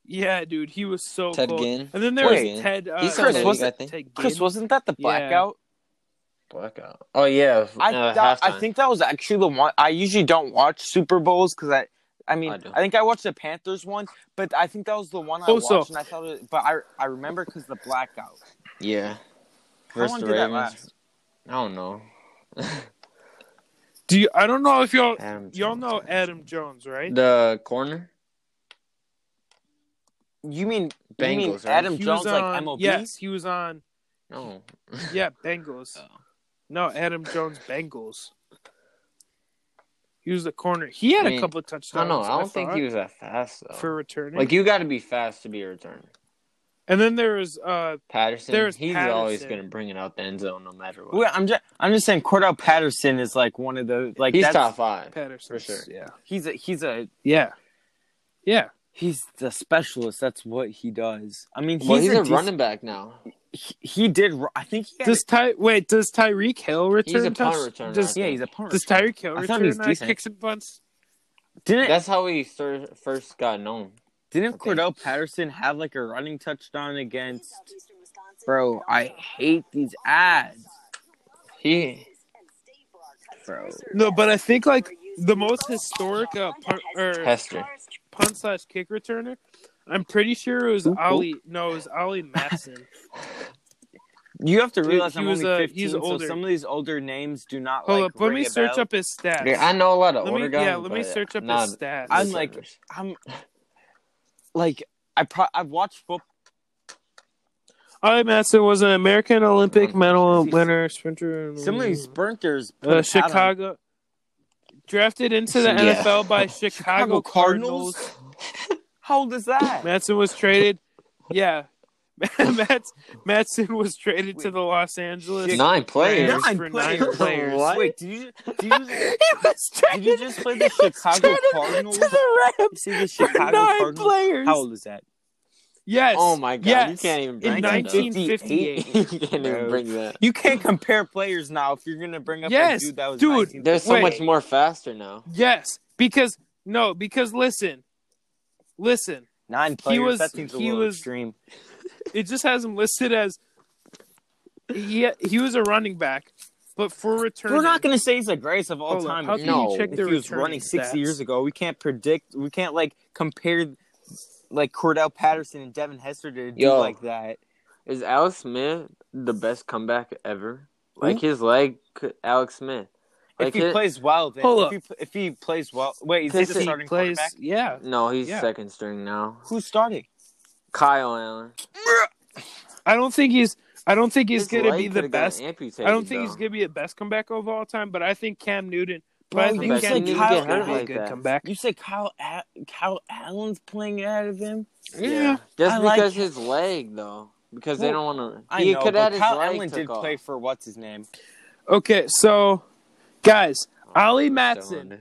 yeah, dude. He was so Ted cold. Ginn. And then there Wait, was Ted. Uh, he's still in Ted- the league, I think. Ted Chris, wasn't that the Yeah. blackout? Blackout. Oh yeah. I uh, thought- I think that was actually the one. I usually don't watch Super Bowls because I, I mean, I I, think I watched the Panthers one, but I think that was the one I Also- watched, and I thought it. But I, I remember because the blackout. Yeah. How Versus long the did that last? I don't know. Do you? I don't know if y'all Adam y'all Jones. know Adam Jones, right? The corner. You mean you mean Bengals, right? Adam He Jones was like on- MLB? Yes, he was on. No. <laughs> Yeah, Bengals. Oh. No, Adam Jones, Bengals. He was the corner. He had I a mean, couple of I touchdowns. don't know. I don't think he was that fast though. for returning. like you got to be fast to be a returner. and then there was uh Patterson. There's he's always going to bring it out the end zone no matter what. Well, I'm just I'm just saying Cordell Patterson is like one of the like he's that's, top five. Patterson For sure. Yeah, He's a he's a yeah, yeah. He's the specialist. That's what he does. I mean, he's, well, he's a, dec- running back now. He, he did. I think he Does Ty wait? Does Tyreek Hill return? He's a punt touch- returner, Does, yeah, he's a punt. does. Tyreek Hill I thought he return uh, kicks and punts? Didn't That's how he first got known. didn't okay. Cordell Patterson have like a running touchdown against? Bro, I hate these ads, He bro. No, but I think like the most historic uh, punt or Hester. Punt slash kick returner. I'm pretty sure it was Who- who? Ollie. No, it was Ollie Matson. <laughs> You have to Dude, realize he I'm was, only uh, 15, he's so older. some of these older names do not Hold like. up, let me a search bell. up his stats. Yeah, I know a lot of Let me- older guys. yeah, let me search up his stats. I'm like- I'm like I pro- I've watched football. Ollie Matson was an American Olympic medal winner, sprinter. Some of these sprinters. put uh, a pad Chicago drafted into the Yeah. NFL by <laughs> Chicago, Chicago Cardinals. Cardinals. <laughs> How old is that? Matson was traded. Yeah. <laughs> Mats, Matson was traded to the Los Angeles. Nine players. Rams Nine for players. nine players. What? Wait, did you did you, just, He was did you just play the Chicago Cardinals? to the You Rams see the for Chicago nine Cardinals? players. How old is that? Yes. Oh my god, yes. <laughs> you can't even bring that up. 1958. you can't even bring that. You can't compare players now if you're gonna bring up Yes, a dude that was dude, 19. They're so Wait. much more faster now. Yes, because no, because listen, listen. nine players. was- that seems a he little was- extreme. <laughs> It just has him listed as he he was a running back, but for return, We're not gonna say he's the greatest of all Hold on, time. how can he- No. you check if the he was running six stats? years ago, we can't predict. We can't like compare like Cordell Patterson and Devin Hester to do Yo. like that. Is Alex Smith the best comeback ever? Like his leg, Alex Smith. Like if he his- plays well, then Hold if up. he, if he plays well, wait, is he Because the starting plays. quarterback? Yeah, no, he's Yeah. second string now. Who's starting? Kyle Allen. I don't think he's. I don't think he's His gonna be the best. amputated, I don't think he's gonna be the best comeback of all time, but I think Cam Newton. But Bro, I you think said Cam Newton Newton's get gonna be a like good that. comeback. You said Kyle A- Kyle Allen's playing ahead of him? Yeah. Just I like- because his leg, though. Because they don't want to. I He know, could but his Kyle leg Allen did off. play for what's his name? Okay, so guys, oh, Ollie Matson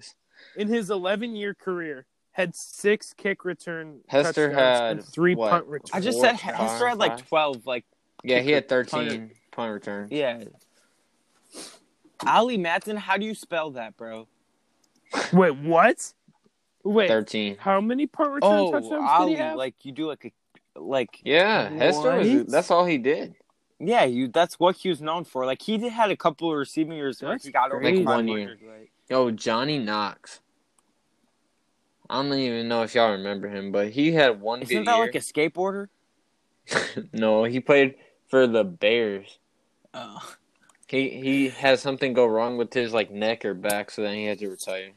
in his 11 year career had six kick return Hester touchdowns had, and three what? punt returns. I just said Hester had like twelve. Like Yeah, he had 13 punter. punt returns. yeah. Ollie Matson, how do you spell that, bro? Wait, what? Wait, 13. how many punt return Oh, touchdowns did Ollie, he have? like you do like a like Yeah, Hester was. That's all he did. yeah, you. That's what he was known for. Like he did had a couple of receiving years where That's he got over. Like one year. like- Yo, Johnny Knox. I don't even know if y'all remember him, but he had one Isn't good that year. like a skateboarder? <laughs> no, he played for the Bears. Oh. He he had something go wrong with his like neck or back, so then he had to retire.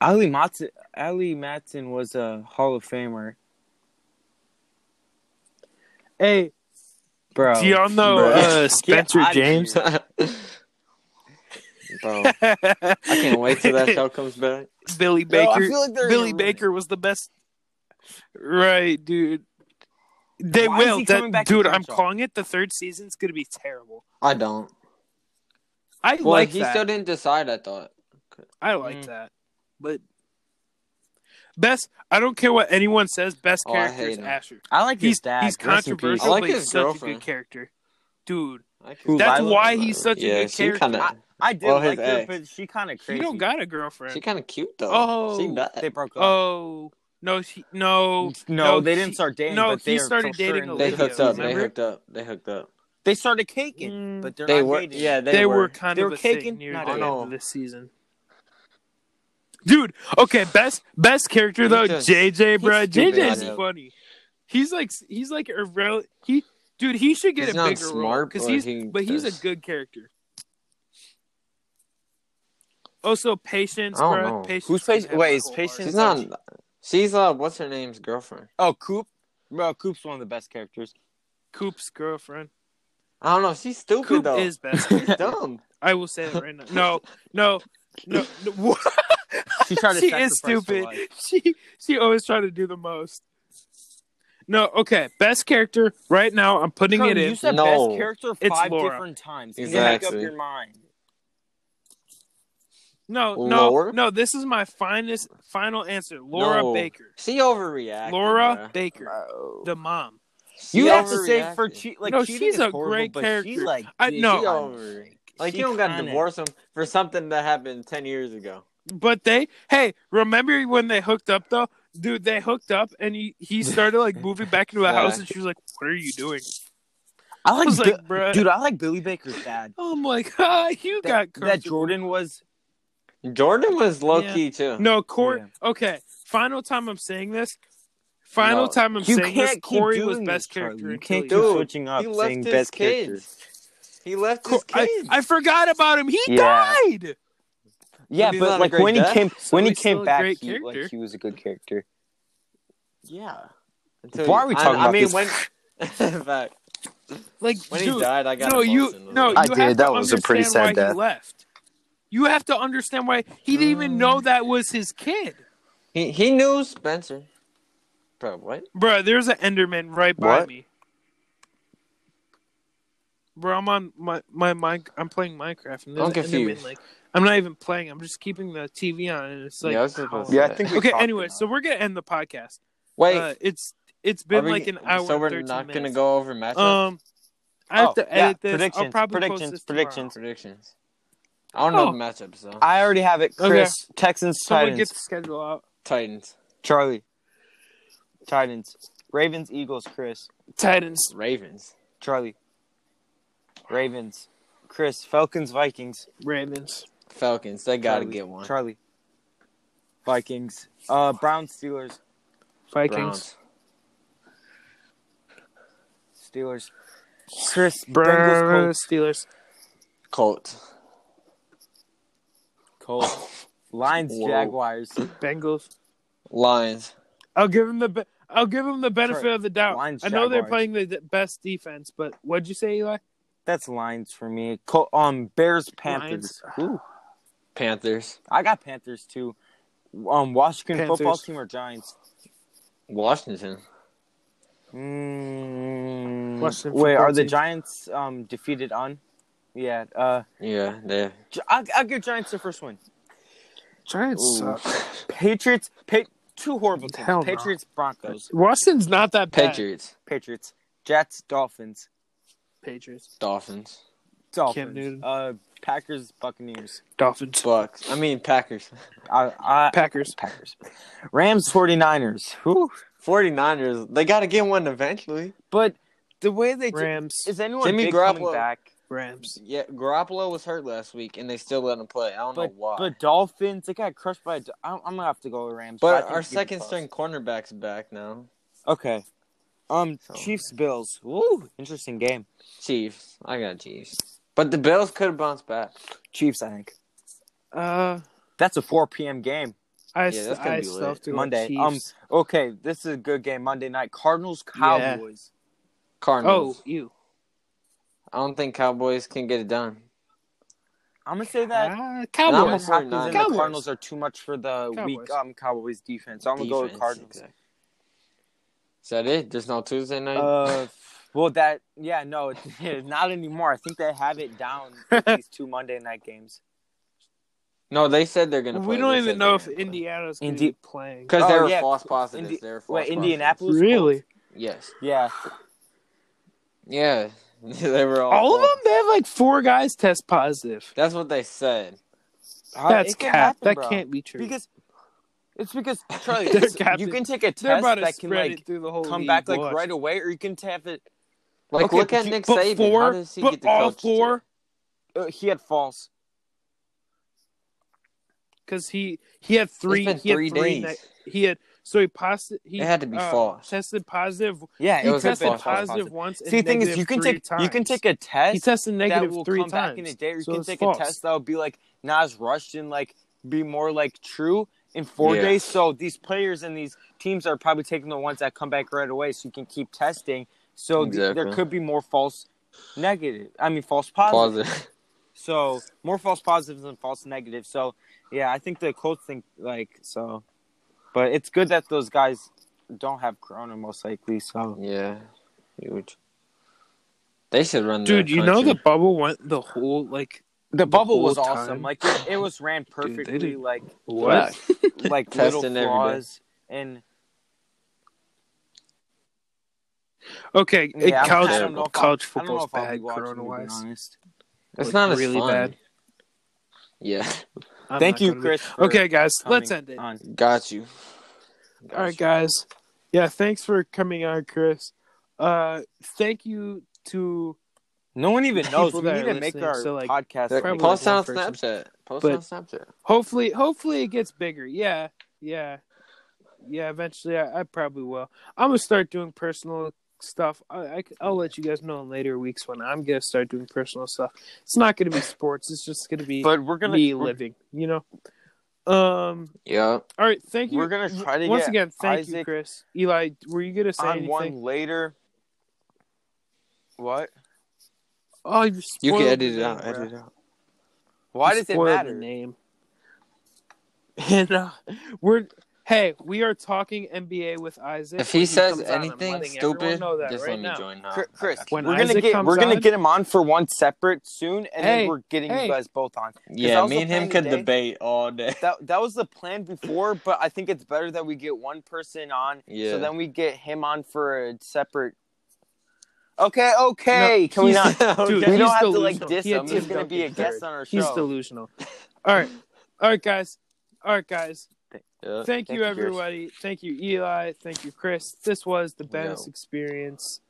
Ollie Matson, Ollie Matson was a Hall of Famer, hey, bro. do y'all know Bro. uh, <laughs> Spencer James? <laughs> Bro, <laughs> I can't wait till that show comes back. Billy Bro, I Baker. feel like Billy Baker was the best. Right, dude. They Why is will. he That- back dude, I'm calling it. The third season's gonna be terrible. I don't. I Well, like he that. still didn't decide. I thought. I like Mm. that, but best. I don't care what anyone says. Best Oh, character is him. Asher. I like He's his dad. he's Rest controversial, I like but he's his such a good character, dude. Who, That's Lila? why he's such a good character. kind of I, I did Well, like her, but she kind of He crazy. don't got a girlfriend. she kind of cute though. Oh, she died. They broke up. oh no, she, no, no, they she- didn't start dating. no, but they he started for sure dating in they hooked up. They hooked up. They hooked up. They started caking, Mm, but they're They not were. dating. Yeah, They, they, were, kind They of were a caking, near not the end of this season. Dude, okay, best best character though, just- JJ, bro. he's stupid, JJ's funny. He's like he's like a rel- he dude. He should get He's a not bigger role because he's he but he's a good character. Also, patience, I don't bro. know. Patience Who's can Patience? Wait, is Patience- She's not. She's uh, what's her name's girlfriend? Oh, Coop. Bro, Coop's one of the best characters. Coop's girlfriend. I don't know. She's stupid Coop though. is best. <laughs> She's dumb. I will say that right now. No, no, no. no <laughs> what? She tried to she is stupid. She she always try to do the most. No, okay. Best character right now. I'm putting Bro, it you in. said No. best character It's five Laura. different times. Can you make up your mind. No, no, Laura? no. This is my finest final answer. Laura No. Baker. She overreacted. Laura bruh. Baker, the mom. She You have to say for che- like No, cheating she's a horrible, great character. She, like, I- did no. She kind- over. Like she you don't got to divorce him for something that happened ten years ago. But they, hey, remember when they hooked up though, dude? They hooked up and he he <laughs> started like moving back into the Yeah. house, and she was like, "What are you doing?" I I like, was Bi- like, "Bruh." dude. I like Billy Baker's dad. I'm like, ah, you got That, that. Jordan was. Jordan was low Yeah. key too. No, Court. Yeah. Okay, final time I'm saying this. Final No, time I'm You saying this. can't keep Corey was this, best Charlie. character. You can't he keep Dude, switching up he left saying his best kids. character. He left Co- his kids. I, I forgot about him. He Yeah. died. Yeah, But but like great when he came So when he came back, great he, like he was a good character. yeah. Until Why are we talking I, about I mean, this? when <laughs> in fact, Like when dude, he died, I got no, you no, you I did. That was a pretty sad death. He left. You have to understand why he didn't even know mm. that was his kid, he he knew Spencer. Bro, what? Bruh, There's an Enderman right by What? me. Bro, I'm on my my mic. I'm playing Minecraft, and there's I'm an confused. Enderman. Like, I'm not even playing. I'm just keeping the TV on, and it's like, yeah, I was supposed to Yeah, I think we okay. Anyway, about so we're gonna end the podcast. Wait, uh, it's it's been we- like an hour. So we're 13 not gonna go over matchups. Um, I have Oh, to yeah, edit this. I'll predictions, probably post predictions, this tomorrow. predictions. predictions. I don't know Oh. the matchups though. I already have it. Okay. Chris, Texans, Someone Titans, get the schedule out. Titans, Charlie, Titans, Ravens, Eagles, Chris, Titans. Ravens, Charlie, Ravens, Chris, Falcons, Vikings, Ravens. Falcons. They gotta Charlie, get one. Charlie, Vikings, uh, Browns, Steelers, Vikings. Browns, Steelers, Chris, Bengals, Browns. Colts, Steelers. Colts, Colts, Lions, Whoa. Jaguars, Bengals. Lions. I'll give him the be- I'll give them the benefit Sorry. of the doubt. Lions, I know they're playing the best defense, but what'd you say, Eli? That's Lions for me. Col- um, Bears, Panthers. Panthers, I got Panthers too. Um, Washington Panthers. football team or Giants? Washington. Mm, Washington wait, football are the. Giants um defeated on? Yeah. Uh, Yeah, they. I'll, I'll give Giants the first one. Giants Ooh. Patriots. Pa- two horrible teams. Hell no. Patriots, Broncos, Washington's not that bad. Patriots, Patriots, Jets, Dolphins, Patriots. Dolphins, Dolphins. Newton. Uh, Packers, Buccaneers. Dolphins. Bucks. I mean Packers. I, I, Packers. Packers. Rams, 49ers. Whew. 49ers. They gotta get one eventually. But the way they Rams. is anyone Jimmy big coming back? Rams. Yeah, Garoppolo was hurt last week, and they still let him play. I don't But know why. but Dolphins, they got crushed by. I'm, I'm gonna have to go with Rams. I But our second string cornerback's back now. Okay. Um, So- Chiefs, Bills. Ooh, interesting game. Chiefs. I got Chiefs. But the Bills could bounce back. Chiefs, I think. Uh, That's a 4 p.m. game. I, Yeah, that's gonna I be still lit. have to Monday. Chiefs. Um, Okay, this is a good game. Monday night. Cardinals, Yeah. Cowboys. Cardinals. oh, you. I don't think Cowboys can get it done. I'm gonna say that. Uh, I'm Cowboys. a- Packers and the Cowboys. Cardinals are too much for the Cowboys. weak um Cowboys defense. So I'm gonna go with Cardinals. exactly. Is that it? There's no Tuesday night? Uh, well, that yeah, no, it's <laughs> not anymore. I think they have it down. <laughs> with these two Monday night games. No, they said they're gonna. We don't They even know if gonna. Indiana's going to Indi- be playing. Because Oh, they were yeah, false positives. Indi- they were false wait, positives. Indianapolis? Really? Yes. Yeah. Yeah. <laughs> they were all. All of them? They have like four guys test positive. That's what they said. That's can cap. happen, that bro. can't be true. because it's because <laughs> Charlie, They're it's- capping. you can take a They're about test to that can spread like it through the whole come league. back like Watch. right away, or you can have it. Like, Okay, look at Nick but Saban. four, How does he but get the all four, Uh, he had false. because he he had three. been he had three three. days. ne- he had so he positive. He It had to be uh, false. Tested positive. Yeah, He it was a tested false positive once. See, the thing is, you can three take times. you can take a test He tested negative that will three come times. back in a day, or you so can it's take false. a test that will be like not as rushed and like be more like true in four Yeah. days. So these players and these teams are probably taking the ones that come back right away, so you can keep testing. So th- there Exactly. could be more false negative. I mean, false positive. Positive. <laughs> So more false positives than false negatives. So yeah, I think the coach think like so, but it's good that those guys don't have corona most likely. So yeah. Huge. They should run. Dude, you know the bubble went the whole like the bubble was time? awesome. Like it, it was ran <laughs> perfectly. did- like what? like little Testing every day. flaws and Okay, it- yeah, I college don't I'll- college don't know football's if I'll bad, watching, to corona wise. It's like, not as really fun. bad. Yeah. <laughs> Thank you, Chris. Okay, guys, let's end it. on. Got you. Got All right, you. guys. Yeah, thanks for coming on, Chris. Uh, thank you to No one even knows. We need to make our so, like, podcast. Post like on person. Snapchat. Post But- on Snapchat. hopefully, hopefully it gets bigger. Yeah, yeah, yeah. Eventually, I, I probably will. I'm gonna start doing personal stuff. I, I will let you guys know in later weeks when I'm gonna start doing personal stuff. It's not gonna be sports. It's just gonna be but we're gonna me we're, living. You know. Um. Yeah. All right. Thank you. We're gonna try to once get again. Thank you, Chris. Eli, were you gonna say on anything? one later. What? Oh, you, You can edit it out. bro. Edit it out. Why You does it matter? The name. <laughs> And uh, we're hey, we are talking NBA with Isaac. If he says comes anything letting stupid, just right let me now. join now. Chris, Chris When we're gonna get we're gonna on- get him on for one separate soon, and Hey, then we're getting hey. you guys both on. Yeah, me and him could today. debate all day. That that was the plan before, but I think it's better that we get one person on, Yeah. so then we get him on for a separate. Okay, okay. No, Can we not? <laughs> Dude, we don't have to like delusional. diss He him. He's gonna be a guest on our show. He's delusional. All right, all right, guys. All right, guys. Yeah. Thank, Thank you, you, Chris. everybody. Thank you, Eli. Thank you, Chris. This was the Bennis Yeah. Experience.